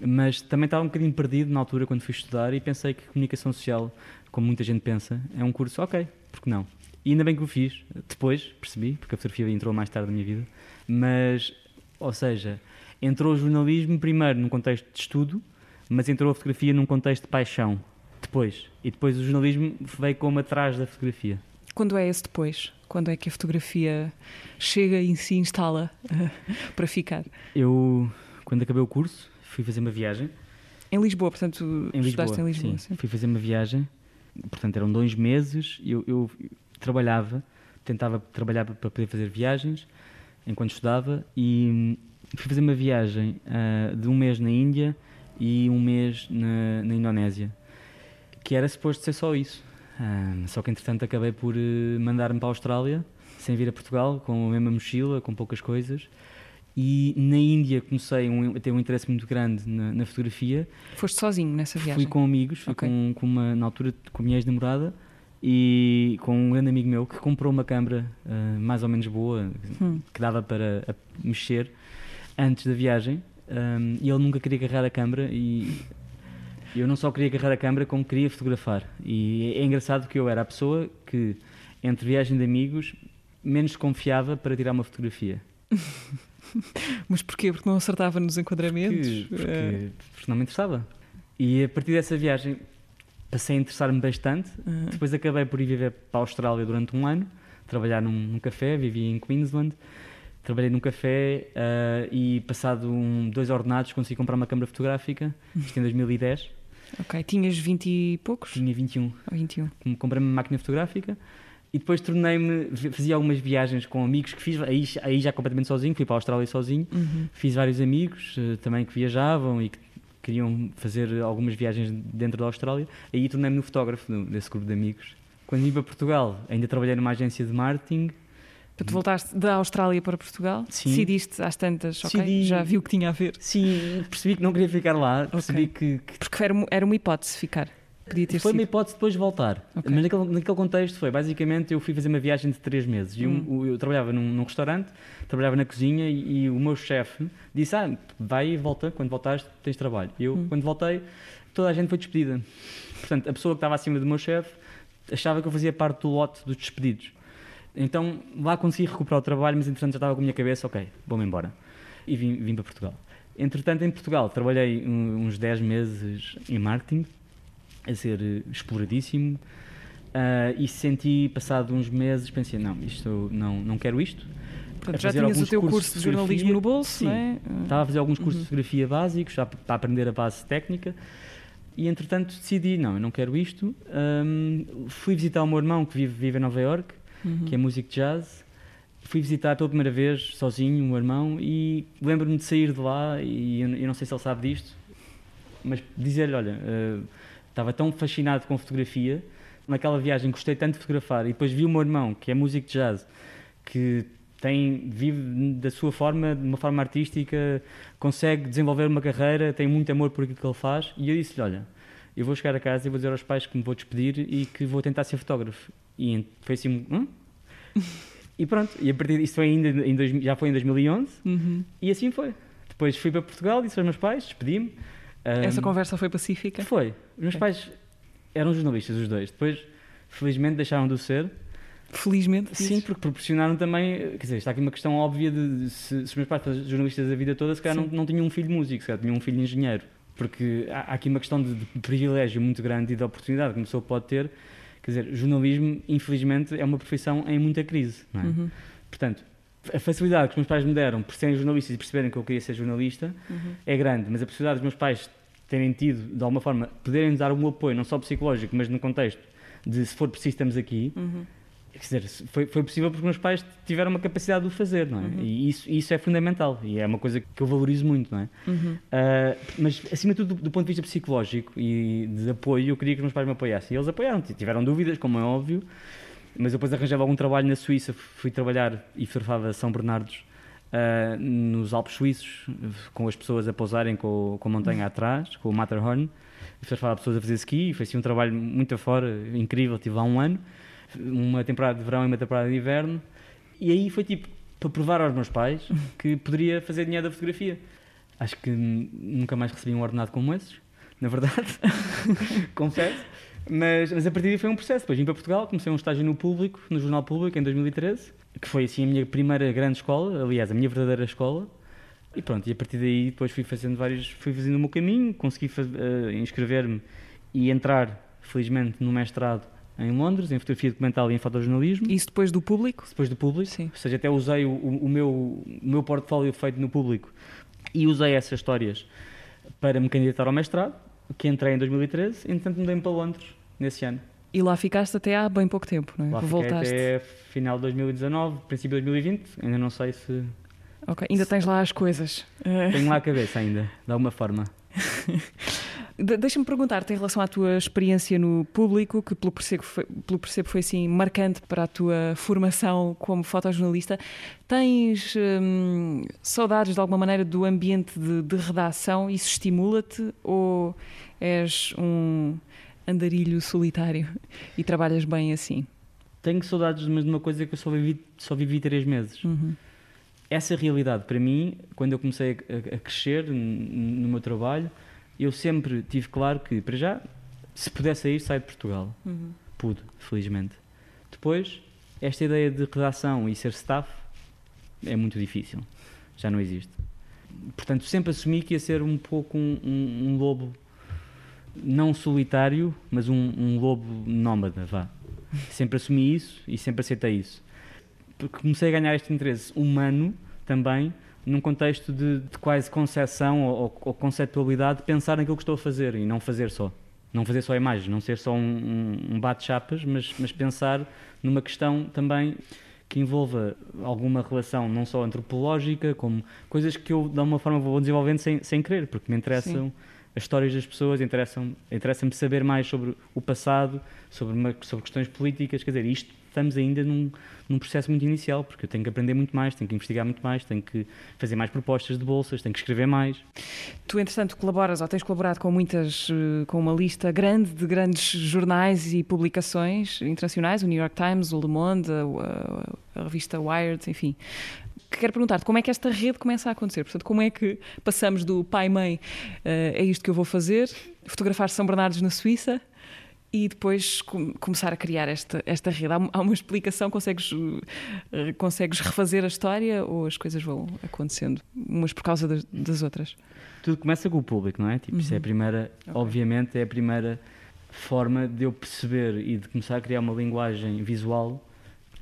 Mas também estava um bocadinho perdido na altura quando fui estudar e pensei que comunicação social, como muita gente pensa, é um curso ok, porque não? E ainda bem que o fiz. Depois percebi, porque a fotografia entrou mais tarde na minha vida, mas ou seja, entrou o jornalismo primeiro num contexto de estudo, mas entrou a fotografia num contexto de paixão depois. E depois o jornalismo veio como atrás da fotografia. Quando é esse depois? Quando é que a fotografia chega e se instala uh, para ficar? Eu, quando acabei o curso, fui fazer uma viagem. Em Lisboa, portanto, em estudaste em Lisboa? Sim, sim, fui fazer uma viagem. Portanto, eram dois meses. Eu, eu trabalhava, tentava trabalhar para poder fazer viagens enquanto estudava e fui fazer uma viagem uh, de um mês na Índia e um mês na, na Indonésia, que era suposto ser só isso. Uh, só que entretanto acabei por uh, mandar-me para a Austrália, sem vir a Portugal, com a mesma mochila, com poucas coisas. E na Índia comecei um, a ter um interesse muito grande na, na, fotografia. Foste sozinho nessa viagem? Fui com amigos, fui okay. com, com, uma, na altura com a minha ex-namorada e com um grande amigo meu que comprou uma câmera uh, mais ou menos boa, hum. que dava para mexer antes da viagem. Um, e ele nunca queria agarrar a câmera e eu não só queria agarrar a câmera como queria fotografar. E é engraçado que eu era a pessoa que, entre viagem de amigos, menos confiava para tirar uma fotografia. *laughs* *laughs* Mas porquê? Porque não acertava nos enquadramentos? Porque, porque, Eh, porque não me interessava. E a partir dessa viagem passei a interessar-me bastante. Uhum. Depois acabei por ir viver para a Austrália durante um ano, trabalhar num, num café, vivi em Queensland. Trabalhei num café ah, e, passado um, dois ordenados, consegui comprar uma câmara fotográfica, isto em 2010. ok, tinhas 20 e poucos? Tinha 21. Ou 21. Comprei uma máquina fotográfica e depois tornei-me, fazia algumas viagens com amigos que fiz, aí, aí já completamente sozinho, fui para a Austrália sozinho. Uhum. Fiz vários amigos eh, também que viajavam e que queriam fazer algumas viagens dentro da Austrália. Aí tornei-me no fotógrafo desse grupo de amigos. Quando vim para Portugal, ainda trabalhei numa agência de marketing. Portanto, voltaste da Austrália para Portugal, Sim. decidiste às tantas, ok, Decidi- já vi o que tinha a ver. Sim, percebi que não queria ficar lá, percebi que, que Porque era, era uma hipótese ficar. Podia ter foi sido. uma hipótese depois de voltar. Ok. Mas naquele, naquele contexto foi, basicamente, eu fui fazer uma viagem de três meses. E um- Hum. eu trabalhava num, num restaurante, trabalhava na cozinha e, e o meu chefe disse, ah, vai e volta, quando voltares tens trabalho. E eu, Hum. quando voltei, toda a gente foi despedida. Portanto, a pessoa que estava acima do meu chefe achava que eu fazia parte do lote dos despedidos. Então, lá consegui recuperar o trabalho, mas entretanto já estava com a minha cabeça, ok, vou-me embora. E vim, vim para Portugal. Entretanto, em Portugal, trabalhei uns 10 meses em marketing, a ser eh, exploradíssimo, ah, e senti, passado uns meses, pensei, não, isto, não, não quero isto. Portanto, já tinhas o teu curso de de jornalismo no bolso, Sim. é? Estava a fazer alguns cursos de fotografia básicos, já para aprender a base técnica, e entretanto decidi, não, eu não quero isto. Ahm, fui visitar o meu irmão, que vive, vive em Nova York, Uhum. que é músico de jazz. Fui visitar pela primeira vez, sozinho, o meu irmão, e lembro-me de sair de lá, e eu, eu não sei se ele sabe disto, mas dizer-lhe, olha, eh, estava tão fascinado com fotografia, naquela viagem gostei tanto de fotografar, e depois vi o meu irmão, que é músico de jazz, que tem, vive da sua forma, de uma forma artística, consegue desenvolver uma carreira, tem muito amor por aquilo que ele faz, e eu disse-lhe, olha, eu vou chegar a casa e vou dizer aos pais que me vou despedir e que vou tentar ser fotógrafo. E foi assim, hum? *laughs* E pronto, e a partir disso foi ainda em dois, já foi em 2011, Uhum. e assim foi. Depois fui para Portugal, disse aos meus pais, despedi-me. Essa conversa foi pacífica? foi. Os meus Ok. pais eram jornalistas, os dois. Depois, felizmente, deixaram de o ser. Felizmente. Sim, dizes? porque proporcionaram também. Quer dizer, está aqui uma questão óbvia de, de se, se os meus pais fossem jornalistas a vida toda, se calhar não, não tinham um filho músico, se calhar tinham um filho engenheiro. Porque há, há aqui uma questão de, de privilégio muito grande e de oportunidade que uma pessoa pode ter. Quer dizer, jornalismo, infelizmente, é uma profissão em muita crise. Não é? Uhum. Portanto, a facilidade que os meus pais me deram por serem jornalistas e perceberem que eu queria ser jornalista Uhum. é grande, mas a possibilidade dos meus pais terem tido, de alguma forma, poderem dar um apoio, não só psicológico, mas no contexto de se for preciso estamos aqui, Uhum. quer dizer, foi, foi possível porque os meus pais tiveram uma capacidade de o fazer, não é? Uhum. E isso, isso é fundamental e é uma coisa que eu valorizo muito, não é? Ah, mas, acima de tudo, do, do ponto de vista psicológico e de apoio, eu queria que os meus pais me apoiassem. E eles apoiaram, tiveram dúvidas, como é óbvio, mas depois arranjava algum trabalho na Suíça, fui trabalhar e fotografava São Bernardos ah, nos Alpes Suíços, com as pessoas a pousarem com, com a montanha atrás, com o Matterhorn, fotografava pessoas a fazer ski, foi assim um trabalho muito afora, incrível, tive lá um ano, uma temporada de verão e uma temporada de inverno, e aí foi tipo, para provar aos meus pais que poderia fazer dinheiro da fotografia. Acho que nunca mais recebi um ordenado como esses, na verdade, *laughs* confesso. Mas, mas a partir daí foi um processo. Depois vim para Portugal, comecei um estágio no público, no Jornal Público, em 2013, que foi assim a minha primeira grande escola, aliás, a minha verdadeira escola. E pronto, e a partir daí depois fui fazendo vários, fui fazendo o meu caminho, consegui eh, inscrever-me e entrar, felizmente, no mestrado em Londres, em fotografia documental e em fotojornalismo Isso depois do público? depois do público, Sim. ou seja, até usei o- o meu, o meu portfólio feito no público e usei essas histórias para me candidatar ao mestrado, que entrei em 2013, entretanto mudei-me para Londres nesse ano. E lá ficaste até há bem pouco tempo, não é? Lá Voltaste. até final de 2019, princípio de 2020, ainda não sei se Ok, ainda tens lá as coisas. Tenho lá a cabeça ainda, de alguma forma. *laughs* de- Deixa-me perguntar-te em relação à tua experiência no público, que pelo percebo, foi, pelo percebo foi assim marcante para a tua formação como fotojornalista. Tens hum, saudades de alguma maneira do ambiente de, de redação? Isso estimula-te ou és um andarilho solitário *laughs* e trabalhas bem assim? Tenho saudades, mas de uma coisa que eu só vivi, só vivi três meses. Uhum. essa realidade para mim, quando eu comecei a, crescer no meu trabalho, eu sempre tive claro que, para já, se pudesse sair, sair de Portugal. Uhum. Pude, felizmente. Depois, esta ideia de redação e ser staff é muito difícil. já não existe. Portanto, sempre assumi que ia ser um pouco um, um, um lobo, não solitário, mas um, um lobo nómada, vá. Sempre assumi isso e sempre aceitei isso. Porque comecei a ganhar este interesse humano também num contexto de, de quase concepção ou, ou, conceptualidade de pensar naquilo que estou a fazer e não fazer só. Não fazer só imagens, não ser só um, um bate-chapas, mas, mas pensar numa questão também que envolva alguma relação não só antropológica, como coisas que eu de alguma forma vou desenvolvendo sem, sem querer, porque me interessam Sim. as histórias das pessoas, interessam-me interessa saber mais sobre o passado, sobre, uma, sobre questões políticas, quer dizer, isto estamos ainda num, num processo muito inicial, porque eu tenho que aprender muito mais, tenho que investigar muito mais, tenho que fazer mais propostas de bolsas, tenho que escrever mais. Tu, entretanto, colaboras ou tens colaborado com muitas, eh, com uma lista grande de grandes jornais e publicações internacionais, o New York Times, o Le Monde, a, a revista Wired, enfim quero perguntar-te como é que esta rede começa a acontecer. Portanto, como é que passamos do pai-mãe, uh, é isto que eu vou fazer, fotografar São Bernardos na Suíça, e depois com, começar a criar esta, esta rede. Há, há uma explicação? Consegues, uh, consegues refazer a história ou as coisas vão acontecendo umas por causa das, das outras? Tudo começa com o público, não é? Tipo, uhum. Isso é a uhum. primeira, okay. obviamente, é a primeira forma de eu perceber e de começar a criar uma linguagem visual.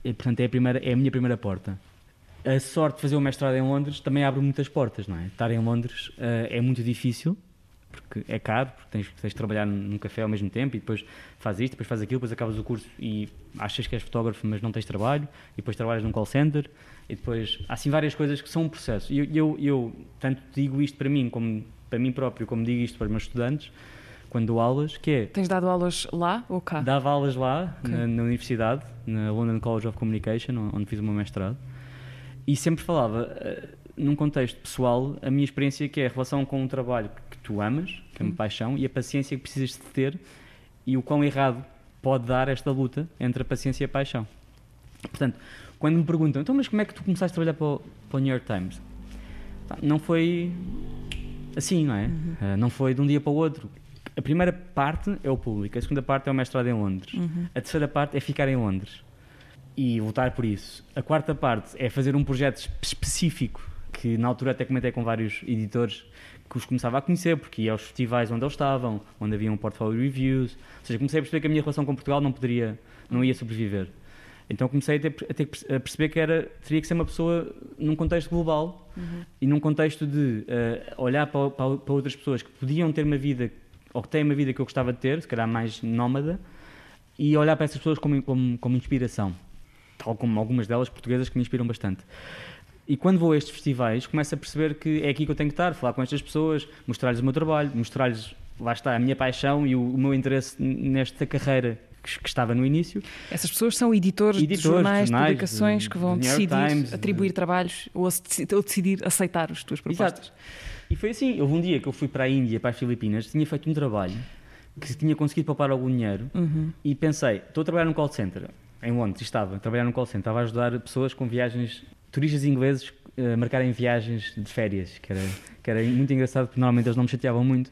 E, portanto, é a, primeira, é a minha primeira porta. A sorte de fazer o mestrado em Londres também abre muitas portas, não é? Estar em Londres uh, é muito difícil, porque é caro, porque tens, tens de trabalhar num café ao mesmo tempo e depois faz isto, depois faz aquilo, depois acabas o curso e achas que és fotógrafo, mas não tens trabalho, e depois trabalhas num call center, e depois há assim várias coisas que são um processo. E eu, eu, eu, tanto digo isto para mim, como para mim próprio, como digo isto para os meus estudantes, quando dou aulas, que é... Tens dado aulas lá ou cá? Dava aulas lá, okay. na, na, universidade, na London College of Communication, onde fiz o meu mestrado, e sempre falava, uh, num contexto pessoal, a minha experiência que é a relação com o trabalho tu amas, que é uma hum. paixão, e a paciência que precisas de ter e o quão errado pode dar esta luta entre a paciência e a paixão. Portanto, quando me perguntam, então, mas como é que tu começaste a trabalhar para o, para o New York Times? Não foi assim, não é? Uhum. Uh, não foi de um dia para o outro. A primeira parte é o público, a segunda parte é o mestrado em Londres, uhum. a terceira parte é ficar em Londres e lutar por isso. A quarta parte é fazer um projeto específico que na altura até comentei com vários editores que os começava a conhecer, porque ia aos festivais onde eles estavam, onde havia um portfólio reviews, ou seja, comecei a perceber que a minha relação com Portugal não poderia, não ia sobreviver. Então comecei a ter, a ter a perceber que era, teria que ser uma pessoa num contexto global uhum. e num contexto de uh, olhar para, para, para, outras pessoas que podiam ter uma vida, ou que têm uma vida que eu gostava de ter, se calhar mais nómada, e olhar para essas pessoas como, como, como inspiração, tal como algumas delas portuguesas que me inspiram bastante. E quando vou a estes festivais, começo a perceber que é aqui que eu tenho que estar, falar com estas pessoas, mostrar-lhes o meu trabalho, mostrar-lhes, lá está, a minha paixão e o, o meu interesse nesta carreira que, que, estava no início. Essas pessoas são editores, editores de jornais, de publicações, de, que vão decidir Times, atribuir trabalhos ou, ou, decidir aceitar as tuas propostas. Exato. E foi assim, houve um dia que eu fui para a Índia, para as Filipinas, tinha feito um trabalho que tinha conseguido poupar algum dinheiro uhum. e pensei, estou a trabalhar num call center, em Londres estava, a trabalhar num call center, estava a ajudar pessoas com viagens turistas ingleses uh, marcarem viagens de férias, que era, que era muito engraçado, porque normalmente eles não me chateavam muito.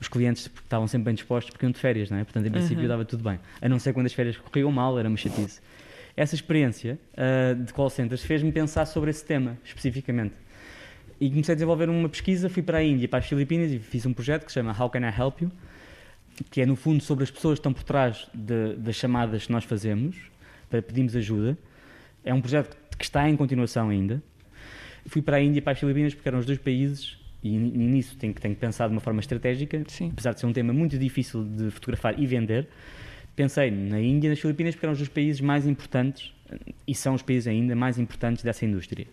Os clientes estavam sempre bem dispostos porque iam de férias, não é? Portanto, em princípio, uhum. dava tudo bem. A não ser quando as férias corriam mal, era uma chatice. Essa experiência uh, de call centers fez-me pensar sobre esse tema, especificamente. E comecei a desenvolver uma pesquisa, fui para a Índia, para as Filipinas, e fiz um projeto que se chama How Can I Help You? Que é, no fundo, sobre as pessoas que estão por trás de, das chamadas que nós fazemos, para pedirmos ajuda. É um projeto que está em continuação ainda. Fui para a Índia e para as Filipinas porque eram os dois países e nisso tenho, tenho que pensar de uma forma estratégica, Sim. apesar de ser um tema muito difícil de fotografar e vender. Pensei na Índia e nas Filipinas porque eram os dois países mais importantes e são os países ainda mais importantes dessa indústria.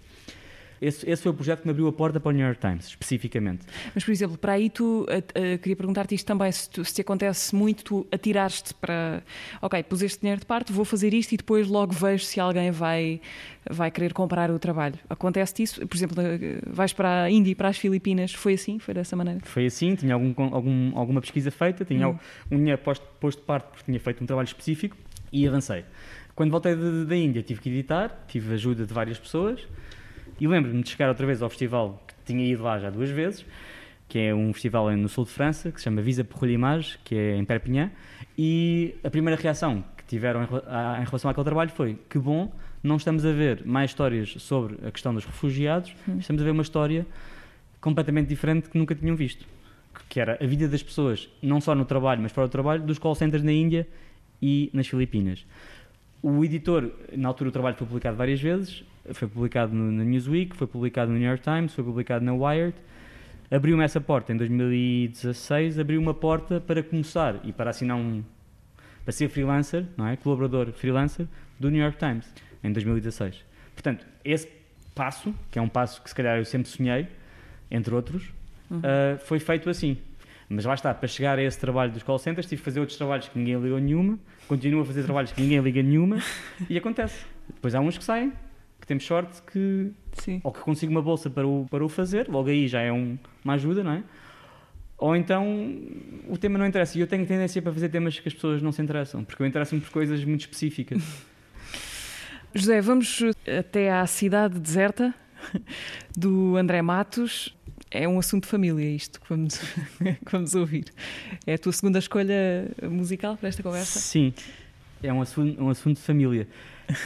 Esse, esse foi o projeto que me abriu a porta para o New York Times, especificamente. Mas, por exemplo, para aí tu, uh, uh, queria perguntar-te isto também, se, tu, se te acontece muito, tu atiraste para, ok, pus este dinheiro de parte, vou fazer isto e depois logo vejo se alguém vai, vai querer comprar o trabalho. Acontece isso? Por exemplo, uh, vais para a Índia e para as Filipinas, foi assim? Foi dessa maneira? Foi assim, tinha algum, algum, alguma pesquisa feita, tinha hum. um dinheiro posto, posto de parte porque tinha feito um trabalho específico e avancei. Quando voltei da Índia tive que editar, tive ajuda de várias pessoas, e lembro-me de chegar outra vez ao festival que tinha ido lá já duas vezes, que é um festival no sul de França, que se chama Visa pour l'Image, que é em Perpignan, e a primeira reação que tiveram em, relação àquele trabalho foi que bom, não estamos a ver mais histórias sobre a questão dos refugiados, Hum. estamos a ver uma história completamente diferente que nunca tinham visto. Que era a vida das pessoas, não só no trabalho, mas fora do trabalho, dos call centers na Índia e nas Filipinas. O editor, na altura o trabalho foi publicado várias vezes, foi publicado no, na Newsweek, foi publicado no New York Times, foi publicado na Wired. Abriu-me essa porta em 2016, abriu uma porta para começar e para assinar um. para ser freelancer, não é? Colaborador freelancer do New York Times, em 2016. Portanto, esse passo, que é um passo que se calhar eu sempre sonhei, entre outros, uh, foi feito assim. Mas lá está, para chegar a esse trabalho dos call centers, tive que fazer outros trabalhos que ninguém ligou nenhuma, continuo a fazer trabalhos que ninguém liga nenhuma, *laughs* e acontece. Depois há uns que saem, que temos sorte que Sim. ou que consigo uma bolsa para o, para o fazer, logo aí já é um- uma ajuda, não é? Ou então o tema não interessa. E eu tenho tendência para fazer temas que as pessoas não se interessam, porque eu interesso-me por coisas muito específicas. *laughs* José, vamos até à cidade deserta *laughs* do André Matos. É um assunto de família isto que vamos, *laughs* que vamos ouvir. É a tua segunda escolha musical para esta conversa? Sim, é um assunto, um assunto de família.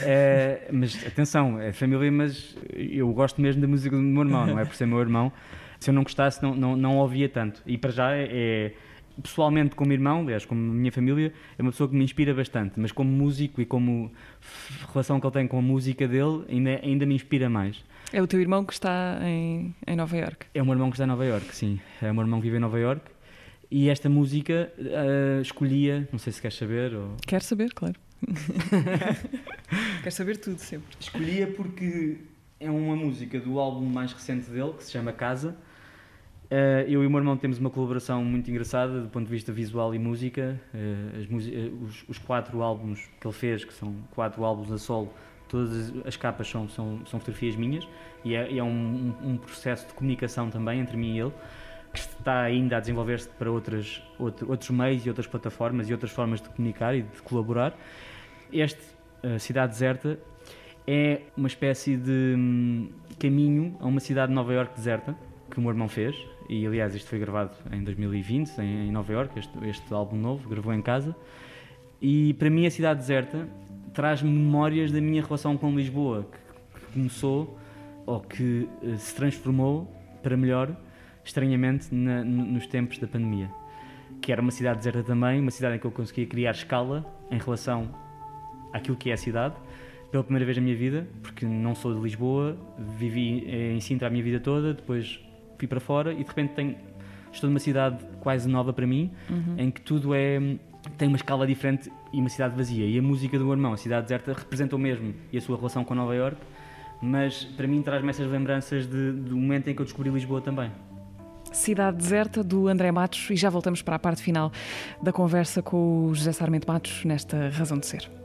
É, mas atenção, é família, mas eu gosto mesmo da música do meu irmão, não é por ser meu irmão. Se eu não gostasse, não, não, não ouvia tanto. E para já é, é- pessoalmente, como irmão, aliás, como minha família, é uma pessoa que me inspira bastante. Mas como músico e como relação que ele tem com a música dele, ainda, ainda me inspira mais. É o teu irmão que está em, em Nova Iorque. É o meu irmão que está em Nova York, sim. É o meu irmão que vive em Nova York. E esta música ah, escolhia, não sei se queres saber, ou... Quero saber, claro. *laughs* Quero saber tudo sempre. Escolhia porque é uma música do álbum mais recente dele, que se chama Casa. Eh, eu e o meu irmão temos uma colaboração muito engraçada do ponto de vista visual e música. Eh, eh, os, os quatro álbuns que ele fez, que são quatro álbuns a solo, todas as- as capas são, são, são fotografias minhas e é, é um- um processo de comunicação também entre mim e ele que está ainda a desenvolver-se para outras, outro- outros meios e outras plataformas e outras formas de comunicar e de colaborar. Este, eh, Cidade Deserta, é uma espécie de hum, caminho a uma cidade de Nova Iorque deserta que o meu irmão fez. E aliás isto foi gravado em 2020 em, em Nova Iorque este, este álbum novo gravou em casa. E para mim a cidade deserta traz memórias da minha relação com Lisboa que, que começou ou que eh, se transformou para melhor estranhamente na- no- nos tempos da pandemia. Que era uma cidade deserta também uma cidade em que eu conseguia criar escala em relação àquilo que é a cidade pela primeira vez na minha vida, porque não sou de Lisboa, vivi em Sintra a minha vida toda, depois fui para fora e de repente tenho, estou numa cidade quase nova para mim, em que tudo é tem uma escala diferente e uma cidade vazia. E a música do meu irmão, a cidade deserta, representa o mesmo e a sua relação com Nova York, mas para mim traz-me essas lembranças de- do momento em que eu descobri Lisboa também. Cidade Deserta do André Matos e já voltamos para a parte final da conversa com o José Sarmento Matos nesta Razão de Ser.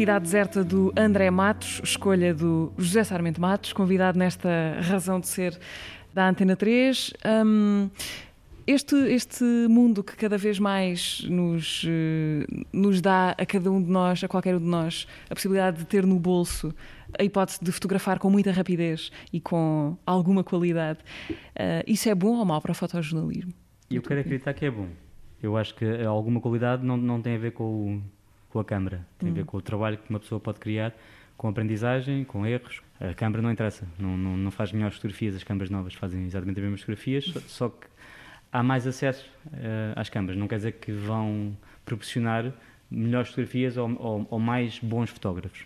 Cidade Deserta do André Matos, escolha do José Sarmento Matos, convidado nesta razão de ser da Antena 3. Um, este, este mundo que cada vez mais nos, eh, nos dá a cada um de nós, a qualquer um de nós, a possibilidade de ter no bolso a hipótese de fotografar com muita rapidez e com alguma qualidade, uh, isso é bom ou mau para o fotojornalismo? Eu quero acreditar que é bom. Eu acho que alguma qualidade não, não tem a ver com, o, com a câmara, tem a ver hum. com o trabalho que uma pessoa pode criar, com aprendizagem, com erros. A câmara não interessa, não, não, não faz melhores fotografias, as câmaras novas fazem exatamente as mesmas fotografias, só que há mais acesso uh, às câmaras. Não quer dizer que vão proporcionar melhores fotografias ou, ou, ou, mais bons fotógrafos.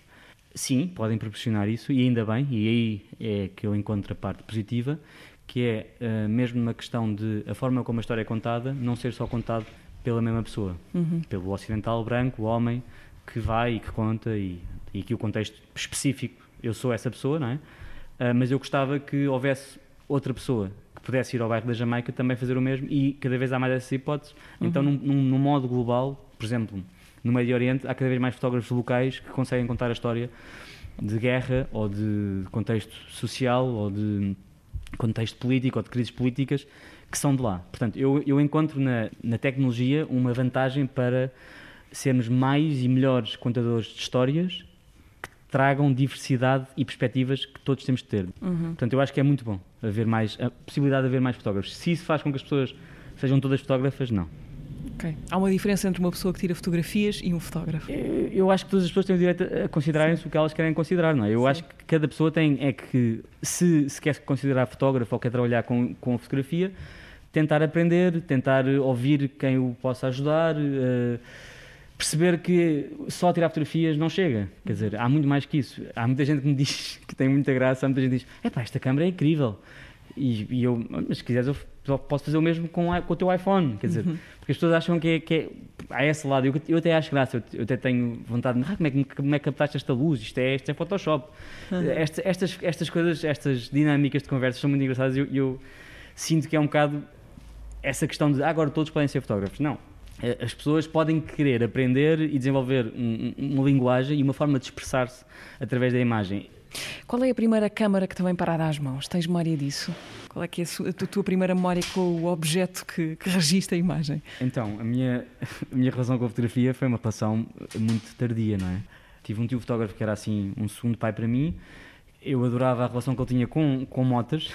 Sim, podem proporcionar isso e ainda bem, e aí é que eu encontro a parte positiva, que é uh, mesmo na questão de a forma como a história é contada, não ser só contado pela mesma pessoa, uhum. pelo ocidental branco, o homem que vai e que conta e, e que o contexto específico, eu sou essa pessoa, não é? Uh, mas eu gostava que houvesse outra pessoa pudesse ir ao bairro da Jamaica também fazer o mesmo e cada vez há mais essas hipóteses. Então, uhum. Então, num, num, modo global, por exemplo, no Médio Oriente, há cada vez mais fotógrafos locais que conseguem contar a história de guerra ou de contexto social ou de contexto político ou de crises políticas que são de lá. Portanto, eu, eu encontro na, na tecnologia uma vantagem para sermos mais e melhores contadores de histórias tragam diversidade e perspectivas que todos temos de ter. Uhum. Portanto, eu acho que é muito bom haver mais, a possibilidade de haver mais fotógrafos. Se isso faz com que as pessoas sejam todas fotógrafas, não. Okay. Há uma diferença entre uma pessoa que tira fotografias e um fotógrafo? Eu, eu acho que todas as pessoas têm o direito a considerarem-se o que elas querem considerar, não é? Eu Sim. acho que cada pessoa tem é que, se, se quer considerar fotógrafo ou quer trabalhar com, com fotografia, tentar aprender, tentar ouvir quem o possa ajudar. Uh, perceber que só tirar fotografias não chega. Quer dizer, há muito mais que isso. Há muita gente que me *laughs* diz que tem muita graça, há muita gente que diz: é pá, esta câmera é incrível. E, e, eu, mas se quiseres, eu posso fazer o mesmo com, com o teu iPhone. Quer dizer, uhum. porque as pessoas acham que é. Que é há esse lado. Eu, eu até acho graça, eu, eu até tenho vontade de. Ah, como, é, como é que captaste esta luz? Isto é, isto é Photoshop. Uhum. Esta, estas, estas coisas, estas dinâmicas de conversas são muito engraçadas. Eu, eu sinto que é um bocado essa questão de ah, agora todos podem ser fotógrafos. Não eh, as pessoas podem querer aprender e desenvolver um, uma linguagem e uma forma de expressar-se através da imagem. Qual é a primeira câmara que te vem parar às mãos? Tens memória disso? Qual é que é a, tua primeira memória com o objeto que, que registra a imagem? Então, a minha, *laughs* a minha relação com a fotografia foi uma relação muito tardia, não é? Tive um tio fotógrafo que era assim um segundo pai para mim. Eu adorava a relação que ele tinha com, com motas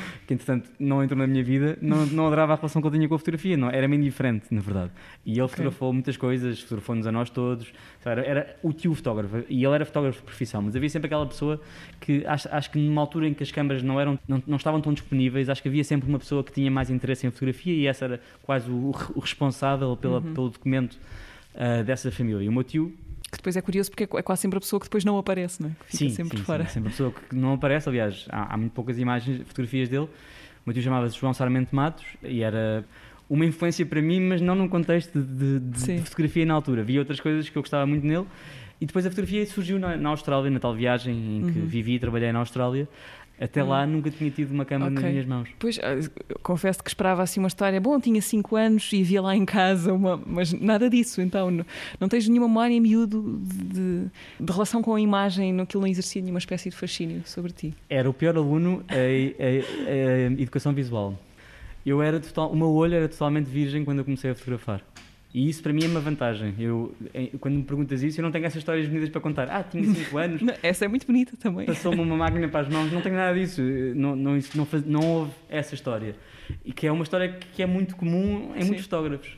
*laughs* que entretanto não entrou na minha vida, não, não adorava a relação que eu tinha com a fotografia, não, era meio indiferente, na verdade. E ele fotografou okay. muitas coisas, fotografou-nos a nós todos, era, era o tio fotógrafo, e ele era fotógrafo de profissão, mas havia sempre aquela pessoa que acho, acho que numa altura em que as câmaras não, eram, não, não estavam tão disponíveis, acho que havia sempre uma pessoa que tinha mais interesse em fotografia e essa era quase o, o responsável pela, uhum. pelo documento uh, dessa família. E o meu tio que depois é curioso porque é quase sempre a pessoa que depois não aparece, não é? Que fica sim, sempre sim, fora. Sim, sempre a pessoa que não aparece. Aliás, há, há muito poucas imagens, fotografias dele. O meu tio chamava-se João Sarmento Matos e era uma influência para mim, mas não num contexto de, de, de, fotografia na altura. Havia outras coisas que eu gostava muito nele. E depois a fotografia surgiu na, na Austrália, na tal viagem em que uhum. vivi e trabalhei na Austrália. Até lá hum. nunca tinha tido uma câmera okay. nas minhas mãos. Pois, ah, confesso que esperava assim uma história. Bom, tinha 5 anos e via lá em casa uma. Mas nada disso, então. Não, não tens nenhuma memória miúdo de, de, relação com a imagem, ele não exercia nenhuma espécie de fascínio sobre ti? Era o pior aluno a, a educação visual. Eu era total, o meu olho era totalmente virgem quando eu comecei a fotografar. E isso para mim é uma vantagem. Eu, quando me perguntas isso, eu não tenho essas histórias bonitas para contar. Ah, tinha *laughs* 5 anos. essa é muito bonita também. Passou-me uma máquina para as mãos. Não tenho nada disso. Não, não, não, faz, não houve essa história. E que é uma história que é muito comum em Sim. muitos fotógrafos.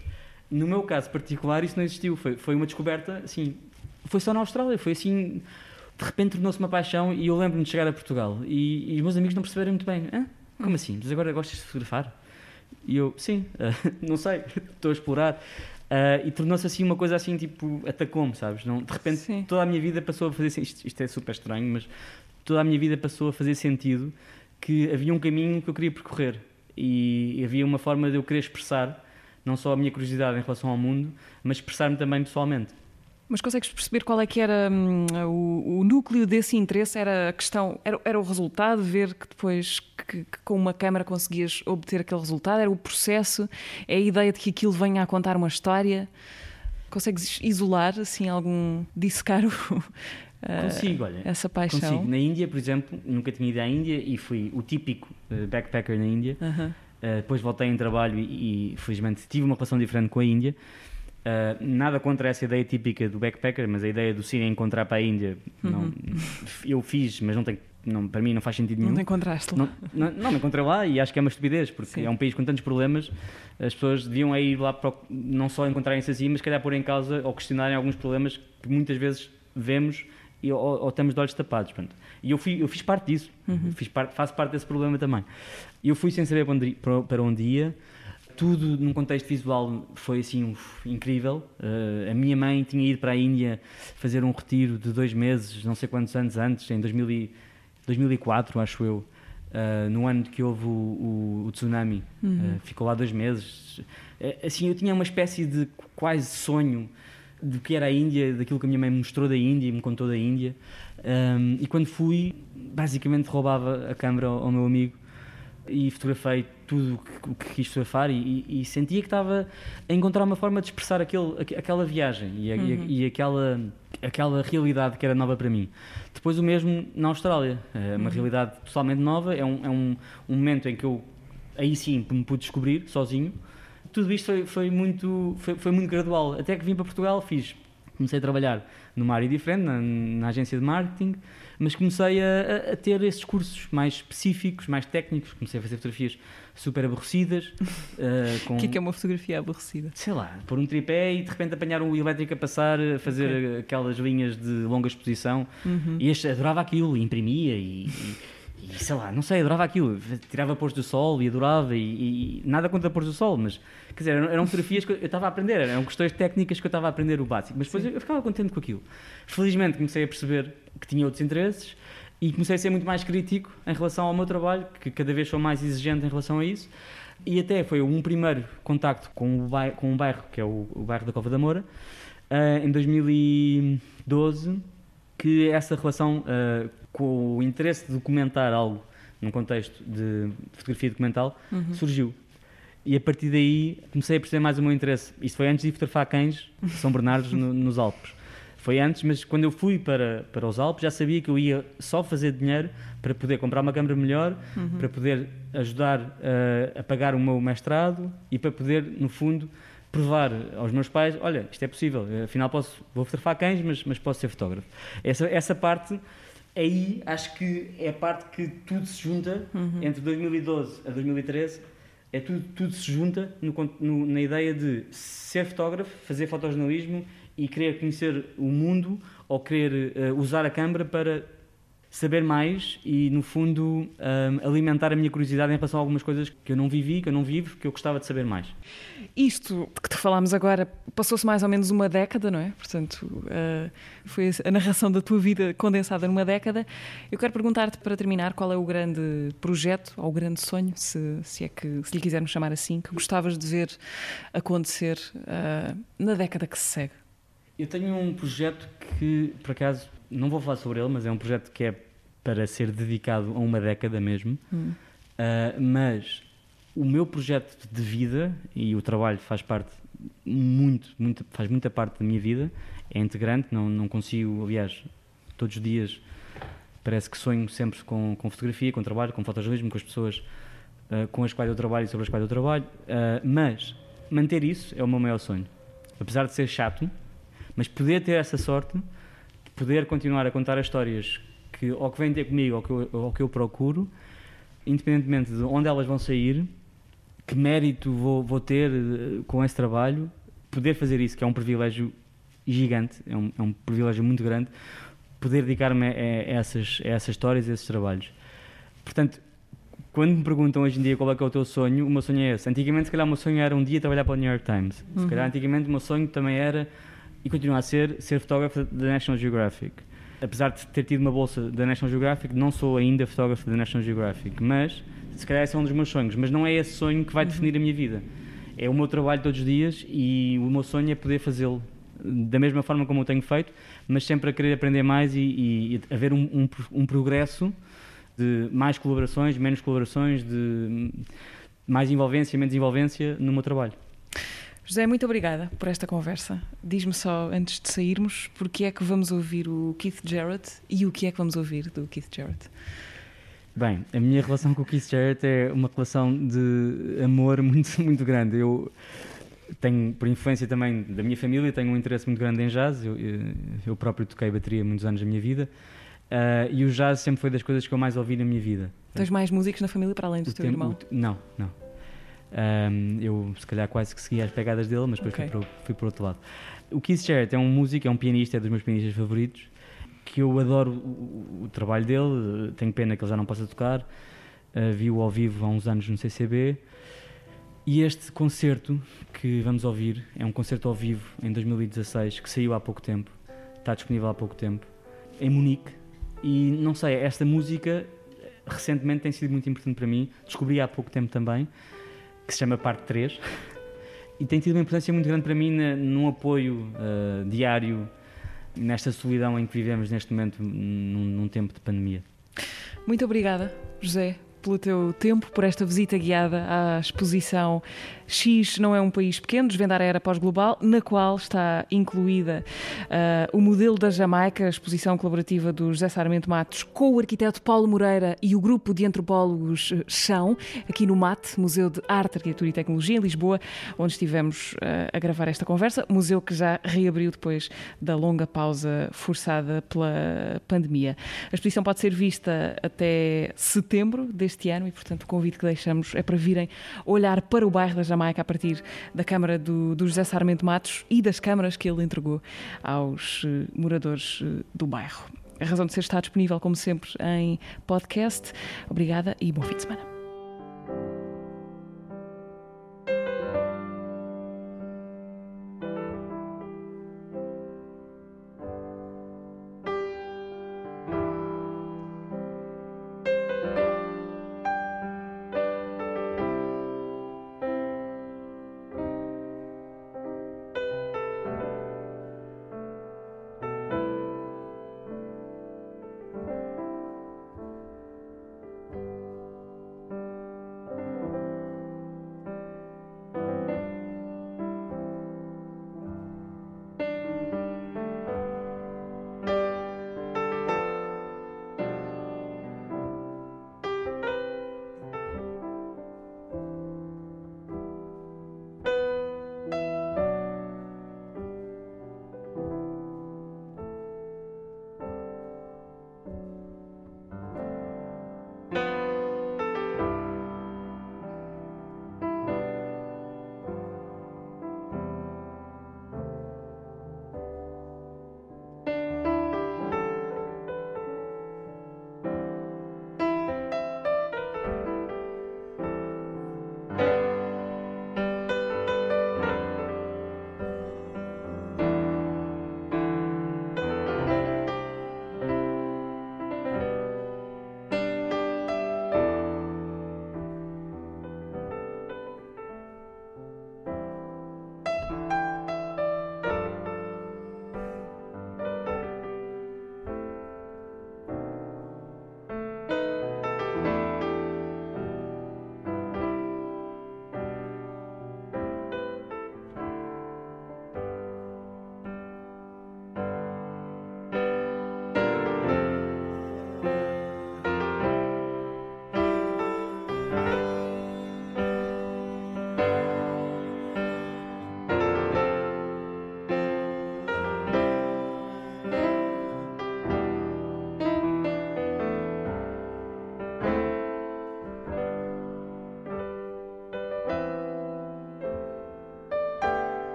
No meu caso particular, isso não existiu. Foi, foi uma descoberta, assim, foi só na Austrália. Foi assim, de repente tornou-se uma paixão. E eu lembro-me de chegar a Portugal e, e os meus amigos não perceberam muito bem. Hã? Como assim? Mas agora gostas de fotografar? E eu, sim, *laughs* não sei, estou a explorar. Uh, e tornou-se assim uma coisa assim, tipo, atacou-me, sabes? Não, de repente Sim. toda a minha vida passou a fazer isto, isto é super estranho, mas toda a minha vida passou a fazer sentido que havia um caminho que eu queria percorrer e havia uma forma de eu querer expressar não só a minha curiosidade em relação ao mundo, mas expressar-me também pessoalmente. Mas consegues perceber qual é que era hum, o, o, núcleo desse interesse? Era a questão, era, era o resultado, ver que depois que, que, com uma câmara conseguias obter aquele resultado? Era o processo? É a ideia de que aquilo venha a contar uma história? Consegues isolar assim algum dissecar o, *laughs* Consigo, olha. essa paixão? Consigo. Na Índia, por exemplo, nunca tinha ido à Índia e fui o típico uh, backpacker na Índia. Aham. Uh, depois voltei em trabalho e, e, felizmente tive uma relação diferente com a Índia. Uh, nada contra essa ideia típica do backpacker, mas a ideia do Siri encontrar para a Índia, não, Uhum. eu fiz, mas não tem, não, para mim não faz sentido nenhum. Não encontraste lá. Não, não, não me encontrei lá e acho que é uma estupidez, porque Sim. é um país com tantos problemas, as pessoas deviam é ir lá para, não só encontrarem-se assim, mas calhar pôr em causa ou questionarem alguns problemas que muitas vezes vemos e, ou, ou estamos de olhos tapados. Pronto. E eu, fui, eu fiz parte disso, Uhum. fiz parte, faço parte desse problema também. Eu fui sem saber para onde, para, para onde ia, tudo num contexto visual foi assim uf, incrível. Uh, a minha mãe tinha ido para a Índia fazer um retiro de dois meses, não sei quantos anos antes, em 2000 e- 2004, acho eu, uh, no ano que houve o, o- o tsunami. Uh, ficou lá dois meses. Assim, eu tinha uma espécie de quase sonho do que era a Índia, daquilo que a minha mãe me mostrou da Índia e me contou da Índia. Um, e quando fui, basicamente roubava a câmera ao, ao meu amigo e fotografei tudo o que, que quis fotografar e, e- e sentia que estava a encontrar uma forma de expressar aquele, aqu- aquela viagem e, a- a- e aquela, aquela realidade que era nova para mim. Depois o mesmo na Austrália, é uma realidade totalmente nova, é um, é um, um momento em que eu aí sim me pude descobrir sozinho. Tudo isto foi, foi, muito, foi, foi muito gradual. Até que vim para Portugal, fiz, comecei a trabalhar numa área diferente, na, na agência de marketing, mas comecei a, a- ter esses cursos mais específicos, mais técnicos. Comecei a fazer fotografias super aborrecidas. *laughs* eh, com, O que é que é uma fotografia aborrecida? sei lá, pôr um tripé e de repente apanhar um elétrico a passar, a fazer aquelas linhas de longa exposição. E este adorava aquilo, imprimia e, e- e sei lá, não sei, adorava aquilo. Tirava pôr do sol e adorava, e, e nada contra pôr do sol, mas quer dizer, eram, eram fotografias que eu estava a aprender, eram questões técnicas que eu estava a aprender o básico, mas depois eu, eu ficava contente com aquilo. Felizmente comecei a perceber que tinha outros interesses. E comecei a ser muito mais crítico em relação ao meu trabalho, que cada vez sou mais exigente em relação a isso. E até foi um primeiro contacto com, o bairro, com um bairro, que é o, o bairro da Cova da Moura, ah, em 2012, que essa relação ah, com o interesse de documentar algo num contexto de fotografia documental surgiu. E a partir daí comecei a perceber mais o meu interesse. Isto foi antes de fotografar cães São Bernardo no- *laughs* nos Alpes. Foi antes, mas quando eu fui para, para os Alpes já sabia que eu ia só fazer dinheiro para poder comprar uma câmera melhor, para poder ajudar eh, a pagar o meu mestrado e para poder, no fundo, provar aos meus pais, olha, isto é possível, eh, afinal posso, vou fotografar cães, mas, mas posso ser fotógrafo. Essa, essa parte, aí acho que é a parte que tudo se junta entre 2012 a 2013 é tudo, tudo se junta no no- na ideia de ser fotógrafo, fazer fotojornalismo e querer conhecer o mundo ou querer eh, usar a câmara para saber mais e, no fundo, ahm, alimentar a minha curiosidade em relação a algumas coisas que eu não vivi, que eu não vivo, que eu gostava de saber mais. Isto que te falámos agora passou-se mais ou menos uma década, não é? Portanto, uh, foi a narração da tua vida condensada numa década. Eu quero perguntar-te, para terminar, qual é o grande projeto ou o grande sonho, se, se é que se lhe quisermos chamar assim, que gostavas de ver acontecer uh, na década que se segue? Eu tenho um projeto que, por acaso, não vou falar sobre ele, mas é um projeto que é para ser dedicado a uma década mesmo. Ah, mas o meu projeto de vida e o trabalho faz parte muito, muito, faz muita parte da minha vida. É integrante, não, não consigo, aliás, todos os dias parece que sonho sempre com, com fotografia, com trabalho, com fotojornalismo, com as pessoas ah, com as quais eu trabalho e sobre as quais eu trabalho. Ah, mas manter isso é o meu maior sonho. Apesar de ser chato, mas poder ter essa sorte poder continuar a contar as histórias que ou que vêm ter comigo ou que eu, ou que eu procuro, independentemente de onde elas vão sair, que mérito vou, vou ter eh, com esse trabalho, poder fazer isso, que é um privilégio gigante, é um, é um privilégio muito grande, poder dedicar-me a, a essas, a essas histórias, a esses trabalhos. Portanto, quando me perguntam hoje em dia qual é que é o teu sonho, o meu sonho é esse. Antigamente, se calhar, o meu sonho era um dia trabalhar para o New York Times. Se calhar, antigamente, o meu sonho também era, e continua a ser, ser fotógrafo da National Geographic. Apesar de ter tido uma bolsa da National Geographic, não sou ainda fotógrafo da National Geographic, mas se calhar esse é um dos meus sonhos. Mas não é esse sonho que vai definir a minha vida. É o meu trabalho todos os dias e o meu sonho é poder fazê-lo da mesma forma como eu tenho feito, mas sempre a querer aprender mais e, e, e haver um, um, um progresso de mais colaborações, menos colaborações, de mais envolvência, menos envolvência no meu trabalho. José, muito obrigada por esta conversa. Diz-me só, antes de sairmos, porque é que vamos ouvir o Keith Jarrett e o que é que vamos ouvir do Keith Jarrett? Bem, a minha relação com o Keith Jarrett é uma relação de amor muito, *laughs* muito grande. Eu tenho, por influência também da minha família, tenho um interesse muito grande em jazz. Eu, eu próprio toquei bateria muitos anos da minha vida. Uh, e o jazz sempre foi das coisas que eu mais ouvi na minha vida. Tens mais músicos na família para além do o teu tempo, irmão? Não, não. Um, eu, se calhar, quase que segui as pegadas dele, mas depois okay. fui, para, fui para o outro lado. O Keith Jarrett é um músico, é um pianista, é dos meus pianistas favoritos, que eu adoro o, o trabalho dele, tenho pena que ele já não possa tocar, uh, vi-o ao vivo há uns anos no CCB, e este concerto que vamos ouvir é um concerto ao vivo em 2016, que saiu há pouco tempo, está disponível há pouco tempo, em Munique, e não sei, esta música recentemente tem sido muito importante para mim, descobri há pouco tempo também, que se chama Parte 3, e tem tido uma importância muito grande para mim na, num apoio uh, diário nesta solidão em que vivemos neste momento, num, num tempo de pandemia. Muito obrigada, José, pelo teu tempo, por esta visita guiada à exposição X não é um país pequeno, desvendar a era pós-global, na qual está incluída uh, o modelo da Jamaica, a exposição colaborativa do José Sarmento Matos com o arquiteto Paulo Moreira e o grupo de antropólogos eh, Chão, aqui no MAT, Museu de Arte, Arquitetura e Tecnologia, em Lisboa, onde estivemos uh, a gravar esta conversa, museu que já reabriu depois da longa pausa forçada pela pandemia. A exposição pode ser vista até setembro deste ano e, portanto, o convite que deixamos é para virem olhar para o bairro da Jamaica Jamaica a partir da Câmara do, do José Sarmento Matos e das câmaras que ele entregou aos uh, moradores uh, do bairro. A razão de ser está disponível, como sempre, em podcast. Obrigada e bom fim de semana.